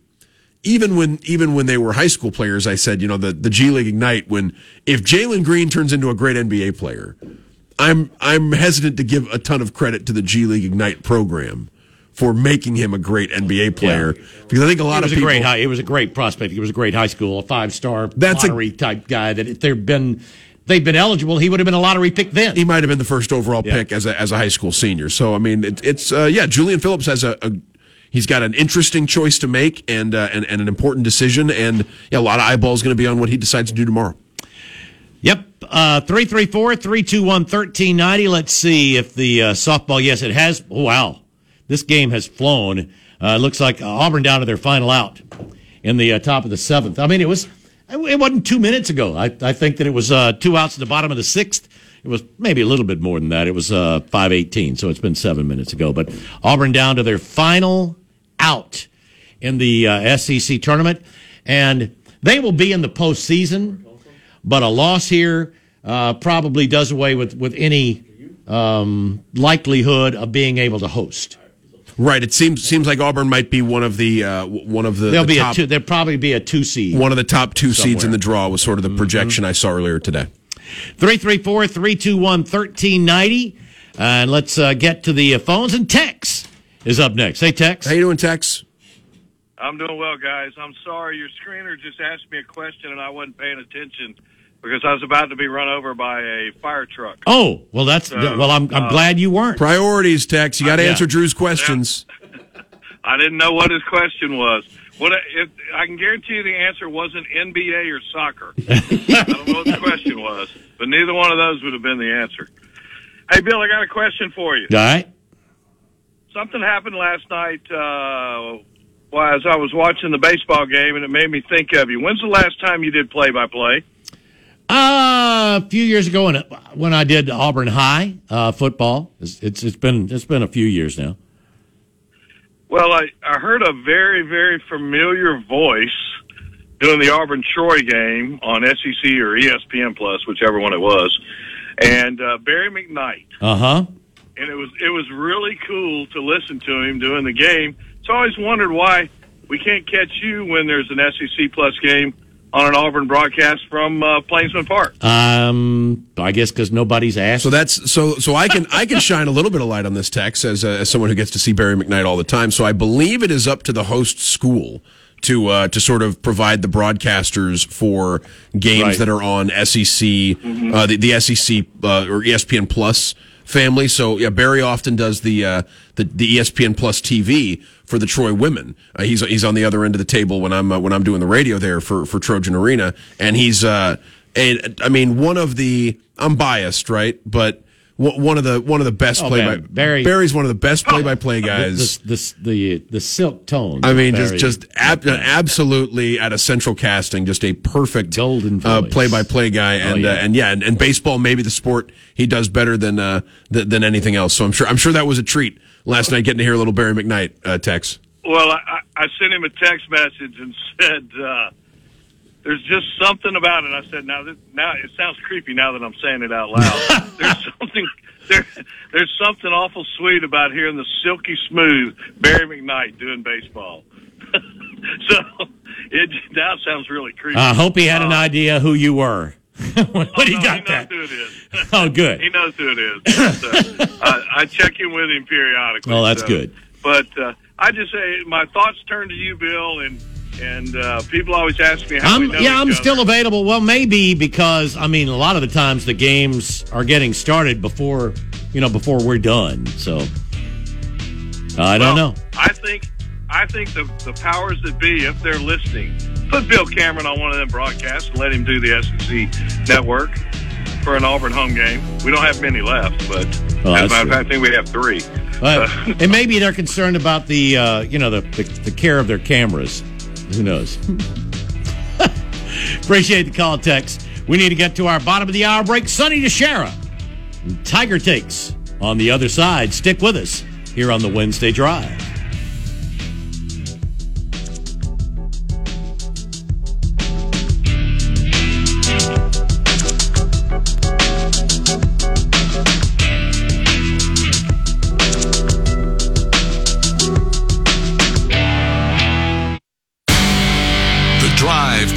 even when even when they were high school players, I said you know the the G League Ignite when if Jalen Green turns into a great NBA player, I'm I'm hesitant to give a ton of credit to the G League Ignite program for making him a great NBA player because I think a lot of a people great high. It was a great prospect. He was a great high school, a five star That's a- lottery type guy. That if they'd been they'd been eligible, he would have been a lottery pick then. he might have been the first overall Yeah. pick as a as a high school senior. So I mean, it, it's uh, yeah. Julian Phillips has a, a he's got an interesting choice to make and uh, and, and an important decision, and yeah, a lot of eyeballs going to be on what he decides to do tomorrow. Yep. Uh, 334 321 1390. Let's see if the uh, softball, yes, it has. Oh, wow. This game has flown. Uh, looks like Auburn down to their final out in the uh, top of the seventh. I mean, it was, it wasn't two minutes ago. I, I think that it was uh, two outs at the bottom of the sixth. It was maybe a little bit more than that. It was uh, 518, so it's been seven minutes ago. But Auburn down to their final out in the uh, SEC tournament. And they will be in the postseason but a loss here uh, probably does away with with any um, likelihood of being able to host. Right. It seems seems like Auburn might be one of the uh, one of the, There'll the be top a two. There'll probably be a two seed. one of the top two seeds in the draw was sort of the projection I saw earlier today. 334 321 1390. And let's uh, get to the uh, phones. And Tex is up next. Hey, Tex. How you doing, Tex? I'm doing well, guys. I'm sorry. Your screener just asked me a question and I wasn't paying attention because I was about to be run over by a fire truck. Oh, well, that's. well, I'm, I'm glad you weren't. Priorities, Tex. You got to Yeah. answer Drew's questions. *laughs* I didn't know what his question was. What if, I can guarantee you the answer wasn't NBA or soccer. *laughs* I don't know what the question was, but neither one of those would have been the answer. Hey, Bill, I got a question for you. All right. Something happened last night uh, well, as I was watching the baseball game, and it made me think of you. When's the last time you did play-by-play? Uh, a few years ago, when, when I did Auburn High uh, football, it's, it's it's been it's been a few years now. Well, I, I heard a very, very familiar voice doing the Auburn Troy game on SEC or ESPN Plus, whichever one it was, and uh, Barry McKnight. Uh huh. And it was it was really cool to listen to him doing the game. So I always wondered why we can't catch you when there's an SEC Plus game on an Auburn broadcast from uh, Plainsman Park. Um, I guess because nobody's asked. So that's so so I can I can shine a little bit of light on this text as uh, as someone who gets to see Barry McKnight all the time. So I believe it is up to the host school to uh, to sort of provide the broadcasters for games Right. that are on SEC uh, the, the SEC uh, or ESPN Plus family. So yeah, Barry often does the uh, the, the ESPN Plus TV for the Troy women. Uh, he's he's on the other end of the table when I'm uh, when I'm doing the radio there for for Trojan Arena, and he's uh, a, I mean one of the I'm biased, right, but. one of the one of the best Oh, play man, by Barry- Barry's one of the best play by play guys. the, the, the, the silk tone. I mean, just just ab- absolutely at a central casting, just a perfect Golden uh, play-by-play guy, and yeah. Uh, and yeah, and, and baseball maybe the sport he does better than uh, th- than anything else. So I'm sure I'm sure that was a treat last night getting to hear a little Barry McKnight uh, text. Well, I, I I sent him a text message and *laughs* said, uh, "There's just something about it." I said, "Now, this, now it sounds creepy now that I'm saying it out loud. *laughs* there's something there, there's something awful sweet about hearing the silky smooth Barry McKnight doing baseball." *laughs* so it now sounds really creepy. I hope he had an Uh, idea who you were. *laughs* when oh, he no, got he knows that. who it is. *laughs* Oh, good. he knows who it is. Uh, *laughs* I, I check in with him periodically. Well, that's so- good. But uh, I just say my thoughts turn to you, Bill, and and uh, people always ask me how I'm, know yeah, I'm other. still available. Well, maybe because I mean, a lot of the times the games are getting started before you know before we're done. So I don't know. I think I think the the powers that be, if they're listening, put Bill Cameron on one of them broadcasts and let him do the SEC network for an Auburn home game. We don't have many left, but Well, as a matter of fact, I think we have three. Uh, *laughs* and maybe they're concerned about the uh, you know the, the the care of their cameras. Who knows? *laughs* Appreciate the call, text. We need to get to our bottom of the hour break. Sonny DiChiara, Tiger takes on the other side. Stick with us here on the Wednesday Drive.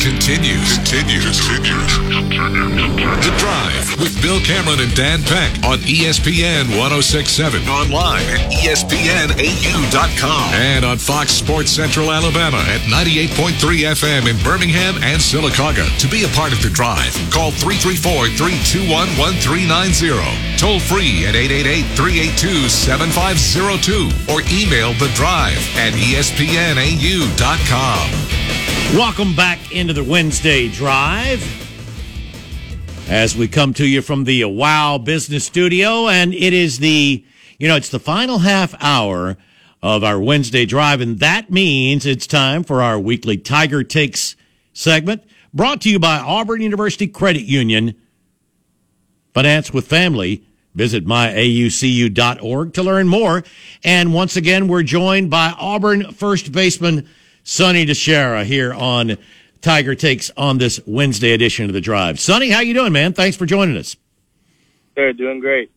Drive continues. Continues. The drive with Bill Cameron and Dan Peck on ESPN 1067. Online at ESPNAU.com. And on Fox Sports Central Alabama at 98.3 FM in Birmingham and Sylacauga. To be a part of the drive, call 334 321 1390. Toll free at 888 382 7502 or email the drive at ESPNAU.com. Welcome back into the Wednesday Drive as we come to you from the Wow Business Studio. And it is the, you know, it's the final half hour of our Wednesday Drive. And that means it's time for our weekly Tiger Takes segment brought to you by Auburn University Credit Union. Finance with Family. Visit myaucu.org to learn more. And once again, we're joined by Auburn first baseman Sonny DiChiara here on Tiger Takes on this Wednesday edition of the Drive. Sonny, how you doing, man? Thanks for joining us. They're doing great.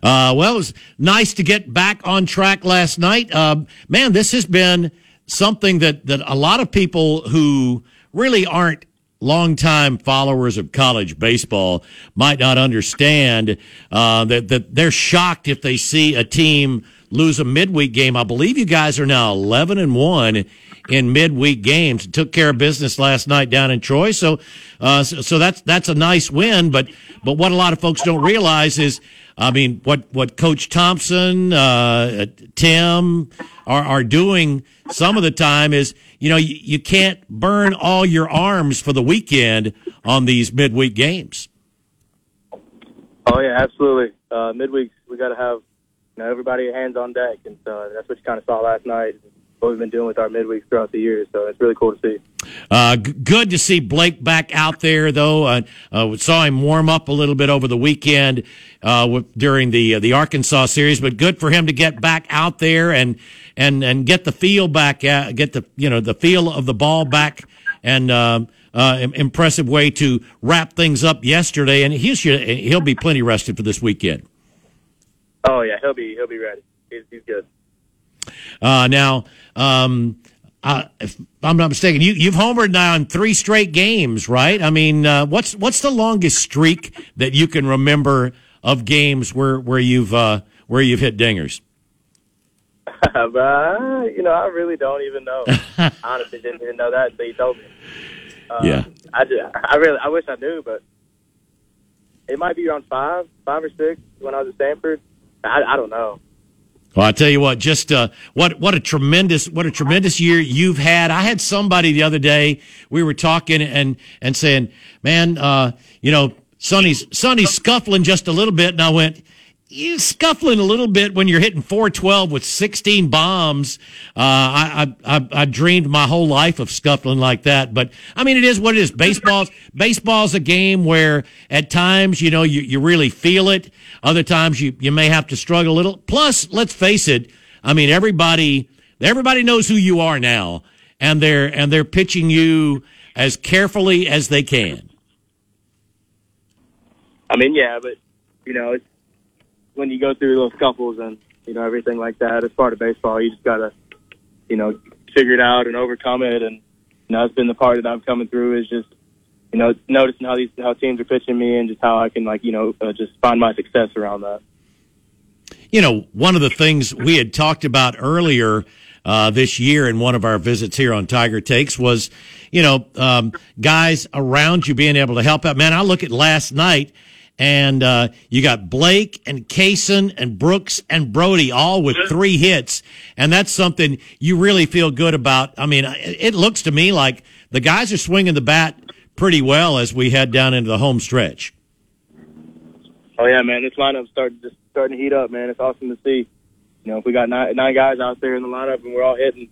Uh, well, it was nice to get back on track last night. Uh, man, this has been something that, that a lot of people who really aren't longtime followers of college baseball might not understand. Uh, that, that they're shocked if they see a team lose a midweek game. I believe you guys are now 11 and 1 in midweek games. Took care of business last night down in Troy. So, uh, so, so that's, that's a nice win. But, but what a lot of folks don't realize is, I mean, what, what Coach Thompson, uh, Tim are, are doing some of the time is, you know, you, you can't burn all your arms for the weekend on these midweek games. Oh yeah, absolutely. Uh, midweeks we got to have you know everybody hands on deck, and so that's what you kind of saw last night. What we've been doing with our midweeks throughout the year, so it's really cool to see. Uh, g- good to see Blake back out there, though. Uh, uh, we saw him warm up a little bit over the weekend uh, during the uh, the Arkansas series, but good for him to get back out there and and and get the feel back, uh, get the you know the feel of the ball back, and um, uh, im- impressive way to wrap things up yesterday. And he should he'll be plenty rested for this weekend. Oh yeah, he'll be he'll be ready. He's, he's good. Uh, now, um, uh, if I'm not mistaken, you, you've homered now in three straight games, right? I mean, uh, what's what's the longest streak that you can remember of games where where you've uh, where you've hit dingers? *laughs* uh, you know, I really don't even know. *laughs* Honestly, didn't even know that until you told me. Uh, yeah. I just, I really I wish I knew, but it might be around five, five or six when I was at Stanford. I, I don't know. Well, I tell you what, just uh, what what a tremendous what a tremendous year you've had. I had somebody the other day. We were talking and and saying, "Man, uh, you know, Sonny's Sonny's scuffling just a little bit," and I went. You scuffling a little bit when you're hitting 412 with 16 bombs. Uh, I, I, I, dreamed my whole life of scuffling like that, but I mean, it is what it is. Baseball's, baseball's a game where at times, you know, you, you really feel it. Other times you, you may have to struggle a little. Plus, let's face it. I mean, everybody, everybody knows who you are now and they're, and they're pitching you as carefully as they can. I mean, yeah, but you know, it's when you go through those couples and you know everything like that. It's part of baseball. You just gotta, you know, figure it out and overcome it. And you know, that's been the part that I'm coming through is just, you know, noticing how these how teams are pitching me and just how I can like you know uh, just find my success around that. You know, one of the things we had talked about earlier. Uh, this year in one of our visits here on Tiger Takes was, you know, um, guys around you being able to help out. Man, I look at last night and uh, you got Blake and Kaysen and Brooks and Brody all with three hits, and that's something you really feel good about. I mean, it looks to me like the guys are swinging the bat pretty well as we head down into the home stretch. Oh yeah, man, this lineup's starting just starting to heat up, man. It's awesome to see. You know, if we got nine, nine guys out there in the lineup and we're all hitting,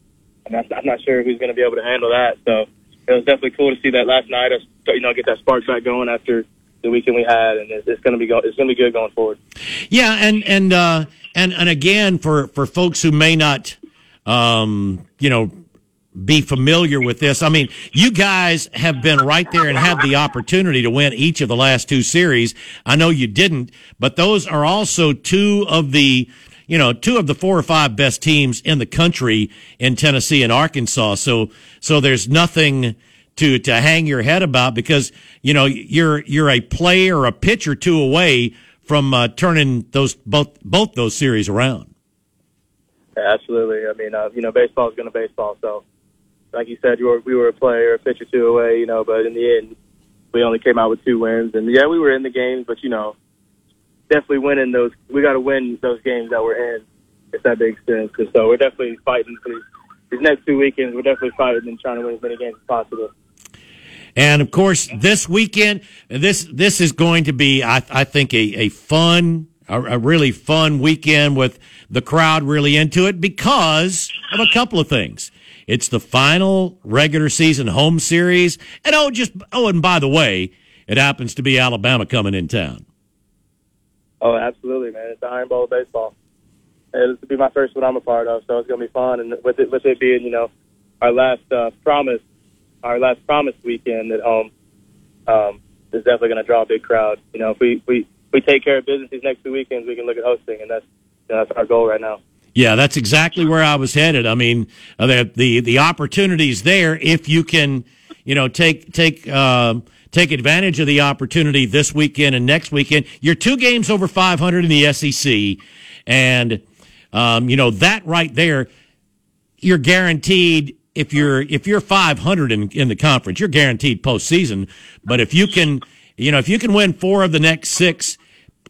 and I'm not sure who's going to be able to handle that. So it was definitely cool to see that last night. Us, You know, get that spark back going after the weekend we had, and it's, it's going to be go, it's going to be good going forward. Yeah, and and uh, and and again for for folks who may not, um, you know. Be familiar with this. I mean, you guys have been right there and had the opportunity to win each of the last two series. I know you didn't, but those are also two of the you know, two of the four or five best teams in the country in Tennessee and Arkansas. So, so there's nothing to, to hang your head about because, you know, you're, you're a player or a pitch or two away from uh, turning those, both, both those series around. Absolutely. I mean, uh, you know, baseball is going to baseball. So, like you said, you were, we were a player, a pitch or two away, you know, but in the end, we only came out with two wins. And yeah, we were in the games, but you know, definitely winning those. We got to win those games that we're in. If that makes sense. So we're definitely fighting for these next two weekends. We're definitely fighting and trying to win as many games as possible. And of course, this weekend, this this is going to be, I, I think, a, a fun, a, a really fun weekend with the crowd really into it because of a couple of things. It's the final regular season home series, and oh, just oh, and by the way, it happens to be Alabama coming in town. Oh, absolutely, man! It's the Iron Bowl of baseball. Will be my first one I'm a part of, so it's gonna be fun. And with it, with it being, you know, our last uh, promise, our last promise weekend at home, um, is definitely gonna draw a big crowd. You know, if we we we take care of business these next two weekends, we can look at hosting, and that's you know, that's our goal right now. Yeah, that's exactly where I was headed. I mean, uh, the the the opportunities there if you can, you know, take take. Uh, take advantage of the opportunity this weekend and next weekend. You're two games over 500 in the SEC, and um, you know that right there, you're guaranteed. If you're if you're 500 in, in the conference, you're guaranteed postseason. But if you can, you know, if you can win four of the next six,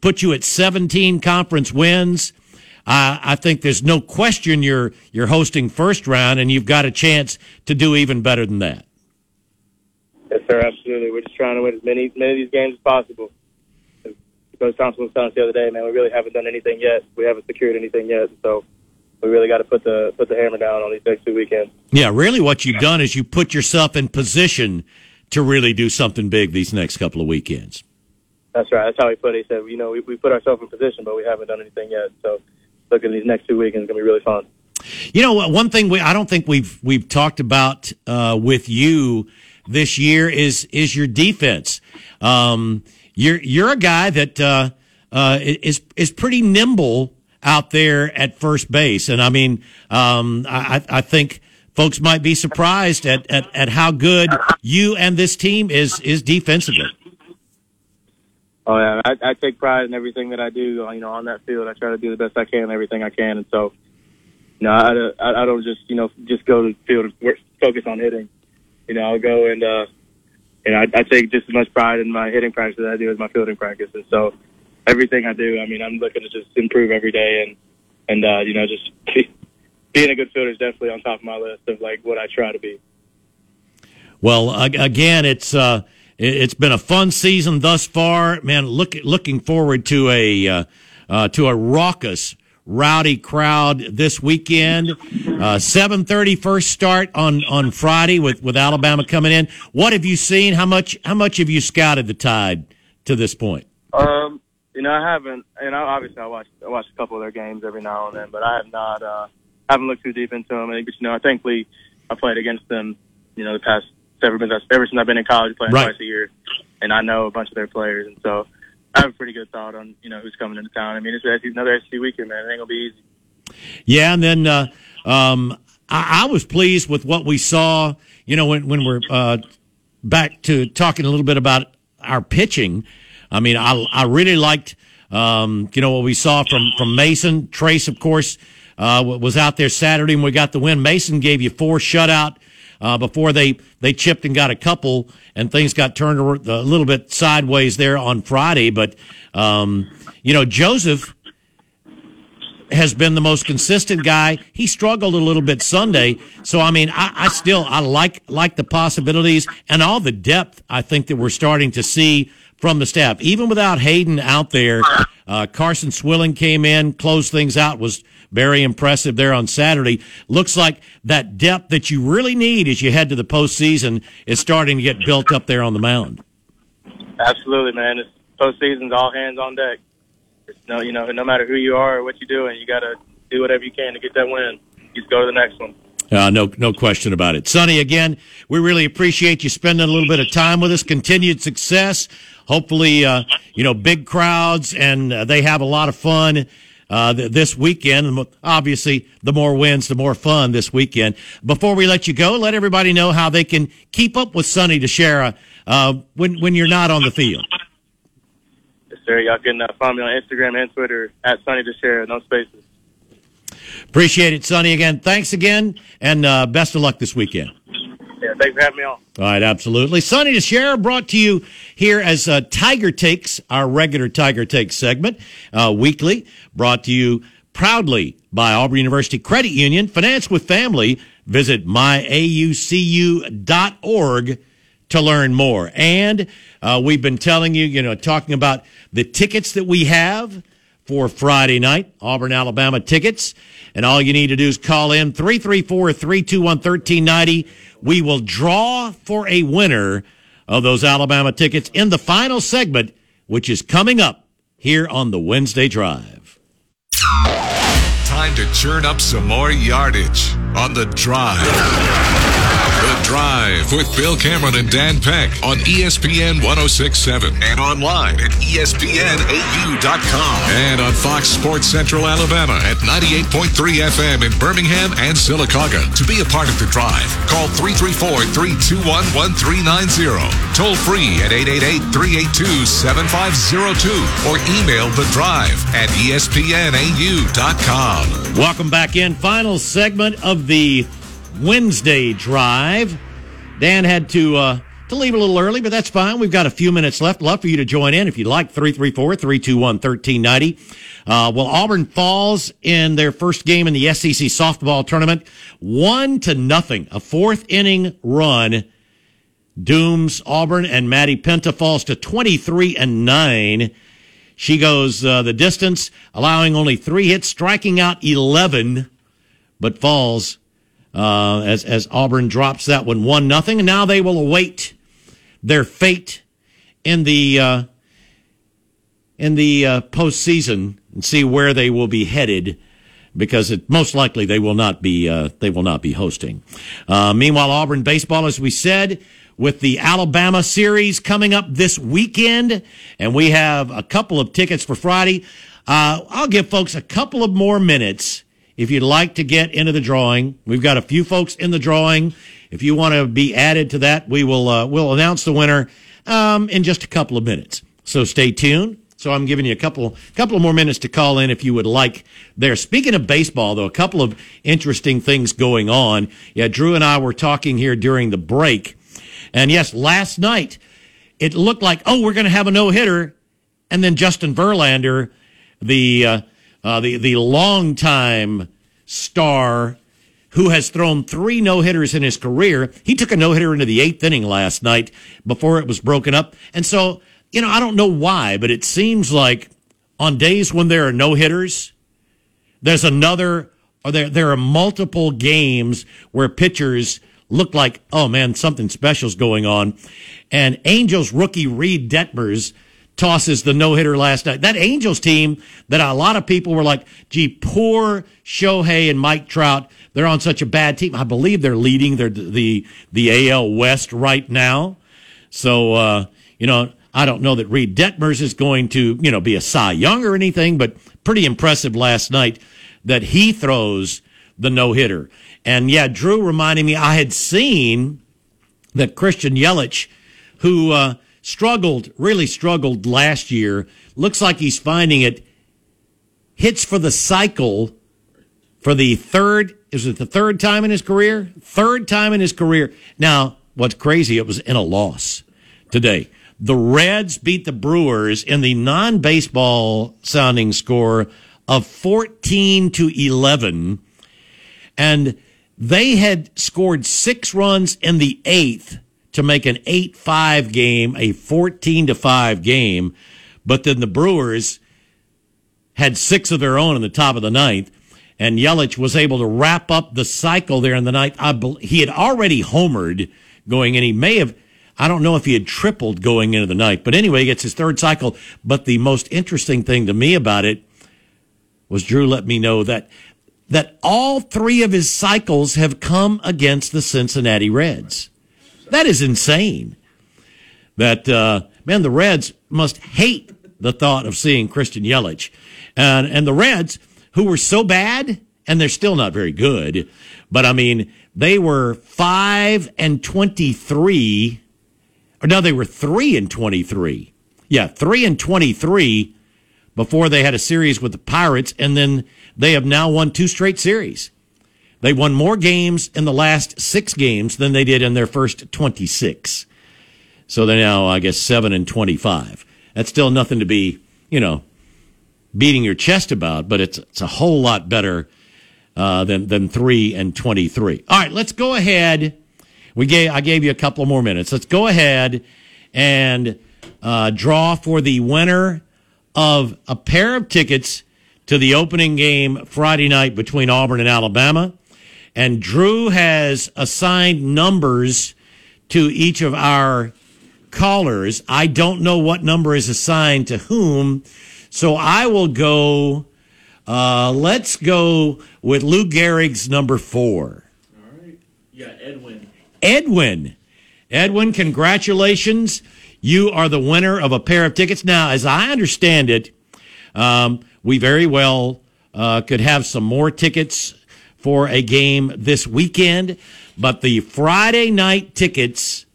put you at 17 conference wins. Uh, I think there's no question you're you're hosting first round, and you've got a chance to do even better than that. Yes, sir. Absolutely. We're just trying to win as many many of these games as possible. Coach Thompson was telling us the other day, man, we really haven't done anything yet. We haven't secured anything yet, so we really got to put the put the hammer down on these next two weekends. Yeah, really, what you've done is you put yourself in position to really do something big these next couple of weekends. That's right. That's how he put it. He said, you know, we, we put ourselves in position, but we haven't done anything yet. So, looking at these next two weekends is going to be really fun. You know, one thing we I don't think we've we've talked about uh, with you this year is is your defense. Um, you're you're a guy that uh, uh, is is pretty nimble out there at first base, and I mean, um, I, I think folks might be surprised at, at, at how good you and this team is is defensively. Oh yeah, I, I take pride in everything that I do. You know, on that field, I try to do the best I can, everything I can, and so, you know, I, I, I don't just you know just go to the field and focus on hitting. You know, I'll go and uh, and I, I take just as much pride in my hitting practice as I do as my fielding practice. And so everything I do, I mean, I'm looking to just improve every day, and and uh, you know, just *laughs* being a good fielder is definitely on top of my list of like what I try to be. Well, again, it's uh, it's been a fun season thus far, man. Look, looking forward to a uh, uh, to a raucous rowdy crowd this weekend. Uh, 7:30 first start on on Friday with with Alabama coming in. What have you seen? How much how much have you scouted the Tide to this point? Um, you know, I haven't, and I, obviously I watch I watch a couple of their games every now and then, but I have not uh, haven't looked too deep into them. But you know, I thankfully I played against them. You know, the past ever since ever since I've been in college, playing right. twice a year, and I know a bunch of their players, and so I have a pretty good thought on you know who's coming into town. I mean, it's another SEC weekend, man. It ain't gonna be easy. Yeah, and then uh, um, I, I, was pleased with what we saw. You know, when when we're uh, back to talking a little bit about our pitching. I mean, I I really liked um, you know what we saw from from Mason Trace, of course. Uh, was out there Saturday and we got the win. Mason gave you four shutout uh, before they, they chipped and got a couple, and things got turned a little bit sideways there on Friday. But, um, you know, Joseph has been the most consistent guy. He struggled a little bit Sunday. So, I mean, I, I still, I like, like the possibilities and all the depth I think that we're starting to see from the staff. Even without Hayden out there, uh, Carson Swilling came in, closed things out, was very impressive there on Saturday. Looks like that depth that you really need as you head to the postseason is starting to get built up there on the mound. Absolutely, man. It's postseason's all hands on deck. It's no, you know, no matter who you are or what you're doing, you got to do whatever you can to get that win. Just go to the next one. Uh, no, no question about it. Sonny, again, we really appreciate you spending a little bit of time with us. Continued success. Hopefully, uh, you know, big crowds and uh, they have a lot of fun uh, this weekend. Obviously, the more wins, the more fun this weekend. Before we let you go, let everybody know how they can keep up with Sonny DiChiara uh, when when you're not on the field. Yes, sir. Y'all can uh, find me on Instagram and Twitter at Sonny DiChiara, no spaces. Appreciate it, Sonny. Again, thanks again, and uh, best of luck this weekend. Thanks for having me on. All right, absolutely. Sonny DiChiara brought to you here as uh, Tiger Takes, our regular Tiger Takes segment, uh, weekly, brought to you proudly by Auburn University Credit Union. Finance with family. Visit myaucu.org to learn more. And uh, we've been telling you, you know, talking about the tickets that we have for Friday night, Auburn, Alabama tickets. And all you need to do is call in 334 321 1390 we will draw for a winner of those Alabama tickets in the final segment, which is coming up here on the Wednesday Drive. Time to churn up some more yardage on the drive. Drive with Bill Cameron and Dan Peck on ESPN 1067 and online at ESPNAU.com and on Fox Sports Central Alabama at 98.3 FM in Birmingham and Sylacauga. To be a part of The Drive, call 334 321 1390. Toll free at 888 382 7502 or email The Drive at ESPNAU.com. Welcome back in. Final segment of the Wednesday drive. Dan had to uh, to leave a little early, but that's fine. We've got a few minutes left. Love for you to join in if you'd like. 334 321 1390. Uh, well, Auburn falls in their first game in the SEC softball tournament, one to nothing. A fourth inning run dooms Auburn, and Maddie Penta falls to 23 and 9. She goes uh, the distance, allowing only three hits, striking out 11, but falls uh, as as Auburn drops that one one nothing, and now they will await their fate in the uh, in the uh, postseason and see where they will be headed. Because it, most likely they will not be uh, they will not be hosting. Uh, meanwhile, Auburn baseball, as we said, with the Alabama series coming up this weekend, and we have a couple of tickets for Friday. Uh, I'll give folks a couple of more minutes if you'd like to get into the drawing, we've got a few folks in the drawing. If you want to be added to that, we will uh, we'll announce the winner um, in just a couple of minutes. So stay tuned. So I'm giving you a couple couple more minutes to call in if you would like. There. Speaking of baseball, though, a couple of interesting things going on. Yeah, Drew and I were talking here during the break. And yes, last night it looked like, oh, we're going to have a no hitter. And then Justin Verlander, the, uh, uh, the, the longtime star who has thrown three no hitters in his career, he took a no hitter into the eighth inning last night before it was broken up. And so, you know, I don't know why, but it seems like on days when there are no hitters, there's another, or there, there are multiple games where pitchers look like, oh man, something special's going on. And Angels rookie Reid Detmers tosses the no hitter last night. That Angels team that a lot of people were like, gee, poor Shohei and Mike Trout. They're on such a bad team. I believe they're leading their, the, the AL West right now. So, uh, you know, I don't know that Reid Detmers is going to, you know, be a Cy Young or anything, but pretty impressive last night that he throws the no hitter. And yeah, Drew reminded me I had seen that Christian Yelich, who uh, struggled, really struggled last year, looks like he's finding it. Hits for the cycle for the third, is it the third time in his career? Third time in his career. Now, what's crazy, it was in a loss today. The Reds beat the Brewers in the non baseball sounding score of 14 to 11. And they had scored six runs in the eighth to make an 8 5 game, a 14 to 5 game. But then the Brewers had six of their own in the top of the ninth. And Yelich was able to wrap up the cycle there in the ninth. I be, he had already homered going and He may have, I don't know if he had tripled going into the ninth. But anyway, he gets his third cycle. But the most interesting thing to me about it was Drew let me know that that all three of his cycles have come against the Cincinnati Reds. That is insane. That uh, man, the Reds must hate the thought of seeing Christian Yelich, and and the Reds who were so bad, and they're still not very good, but I mean they were five and twenty three, or no, they were three and twenty three. Yeah, three and twenty three before they had a series with the Pirates, and then they have now won two straight series. They won more games in the last six games than they did in their first 26. So they're now, I guess, 7 and 25. That's still nothing to be, you know, beating your chest about, but it's, it's a whole lot better uh, than, than 3 and 23. All right, let's go ahead. We gave, I gave you a couple more minutes. Let's go ahead and uh, draw for the winner of a pair of tickets to the opening game Friday night between Auburn and Alabama. And Drew has assigned numbers to each of our callers. I don't know what number is assigned to whom. So I will go, uh, let's go with Lou Gehrig's number four. All right. Yeah, Edwin. Edwin. Edwin, congratulations. You are the winner of a pair of tickets. Now, as I understand it, um, we very well uh, could have some more tickets for a game this weekend, but the Friday night tickets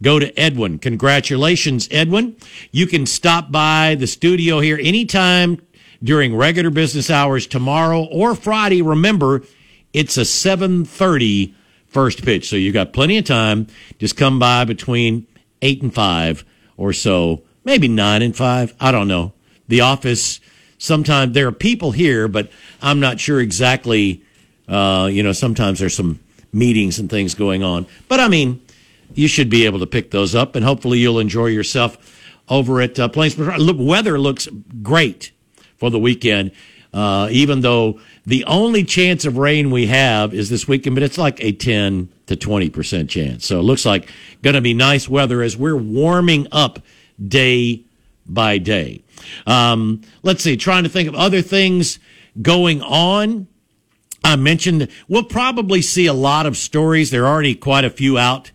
go to Edwin. Congratulations, Edwin. You can stop by the studio here anytime during regular business hours tomorrow or Friday. Remember, it's a 7:30 first pitch, so you've got plenty of time. Just come by between 8 and 5 or so, maybe 9 and 5, I don't know. The office sometimes there are people here, but I'm not sure exactly. Uh, you know, sometimes there's some meetings and things going on. But I mean, you should be able to pick those up, and hopefully you'll enjoy yourself over at uh, Plains. Look, weather looks great for the weekend. Uh, even though the only chance of rain we have is this weekend, but it's like a 10 to 20% chance. So it looks like going to be nice weather as we're warming up day by day. Um, let's see, trying to think of other things going on. I mentioned we'll probably see a lot of stories. There are already quite a few out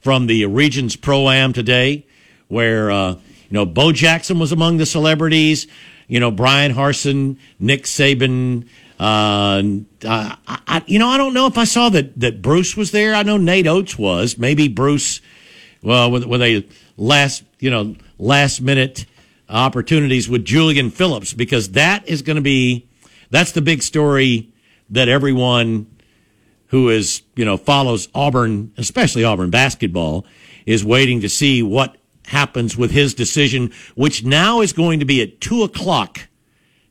from the Regions Pro Am today, where uh, you know Bo Jackson was among the celebrities. You know Bryan Harsin, Nick Saban. Uh, I, I, you know, I don't know if I saw that that Bruce was there. I know Nate Oats was. Maybe Bruce. Well, with, with a last, you know, last minute opportunities with Julian Phillips because that is going to be that's the big story that everyone who is, you know, follows Auburn, especially Auburn basketball, is waiting to see what happens with his decision, which now is going to be at two o'clock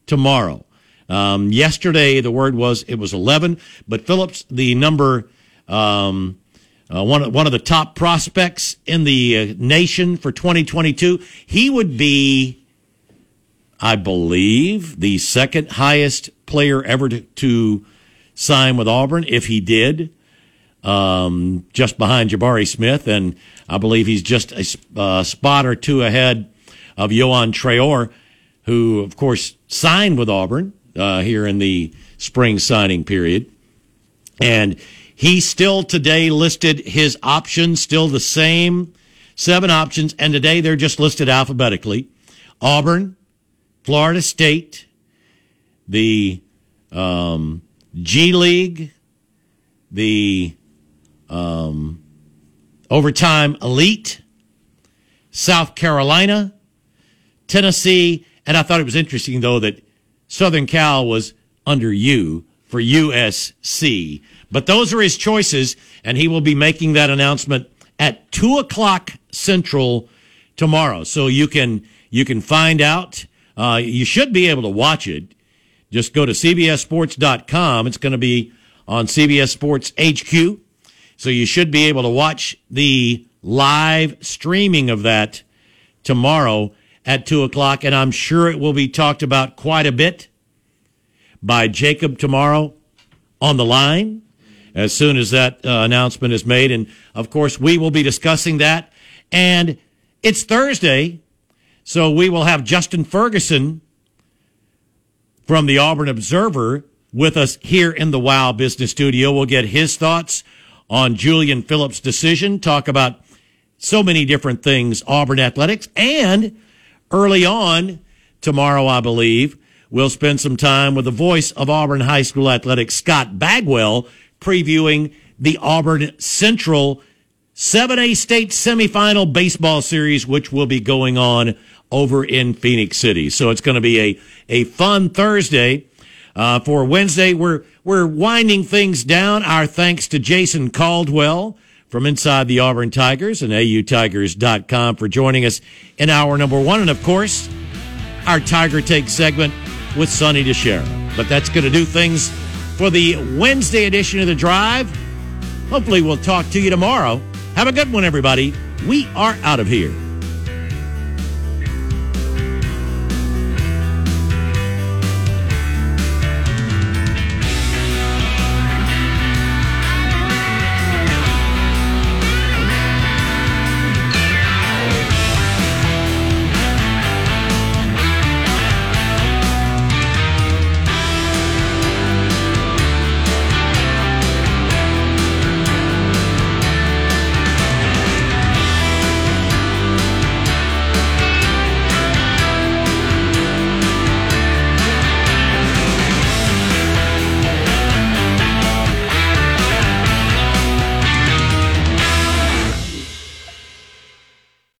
tomorrow. Um, yesterday, the word was it was 11, but Phillips, the number, um, uh, one, one of the top prospects in the uh, nation for 2022, he would be, I believe, the second highest player ever to, to sign with Auburn if he did, um, just behind Jabari Smith. And I believe he's just a uh, spot or two ahead of Yohan Traore, who, of course, signed with Auburn uh, here in the spring signing period. And he still today listed his options, still the same seven options. And today they're just listed alphabetically Auburn, Florida State, the um, G League, the um, Overtime Elite, South Carolina, Tennessee, and I thought it was interesting though that Southern Cal was under you for USC. But those are his choices, and he will be making that announcement at two o'clock Central tomorrow. So you can you can find out. Uh, you should be able to watch it. Just go to CBSSports.com. It's going to be on CBS Sports HQ. So you should be able to watch the live streaming of that tomorrow at two o'clock. And I'm sure it will be talked about quite a bit by Jacob tomorrow on the line as soon as that uh, announcement is made. And of course, we will be discussing that. And it's Thursday, so we will have Justin Ferguson from the Auburn Observer with us here in the Wow Business Studio. We'll get his thoughts on Julian Phillips' decision, talk about so many different things, Auburn athletics, and early on tomorrow, I believe, we'll spend some time with the voice of Auburn High School athletics, Scott Bagwell, previewing the Auburn Central 7A state semifinal baseball series, which will be going on over in Phenix City. So it's going to be a, a fun Thursday. Uh, for Wednesday, we're, we're winding things down. Our thanks to Jason Caldwell from inside the Auburn Tigers and AUTigers.com for joining us in hour number one. And of course, our Tiger Take segment with Sonny DiChiara. But that's going to do things for the Wednesday edition of The Drive. Hopefully, we'll talk to you tomorrow. Have a good one, everybody. We are out of here.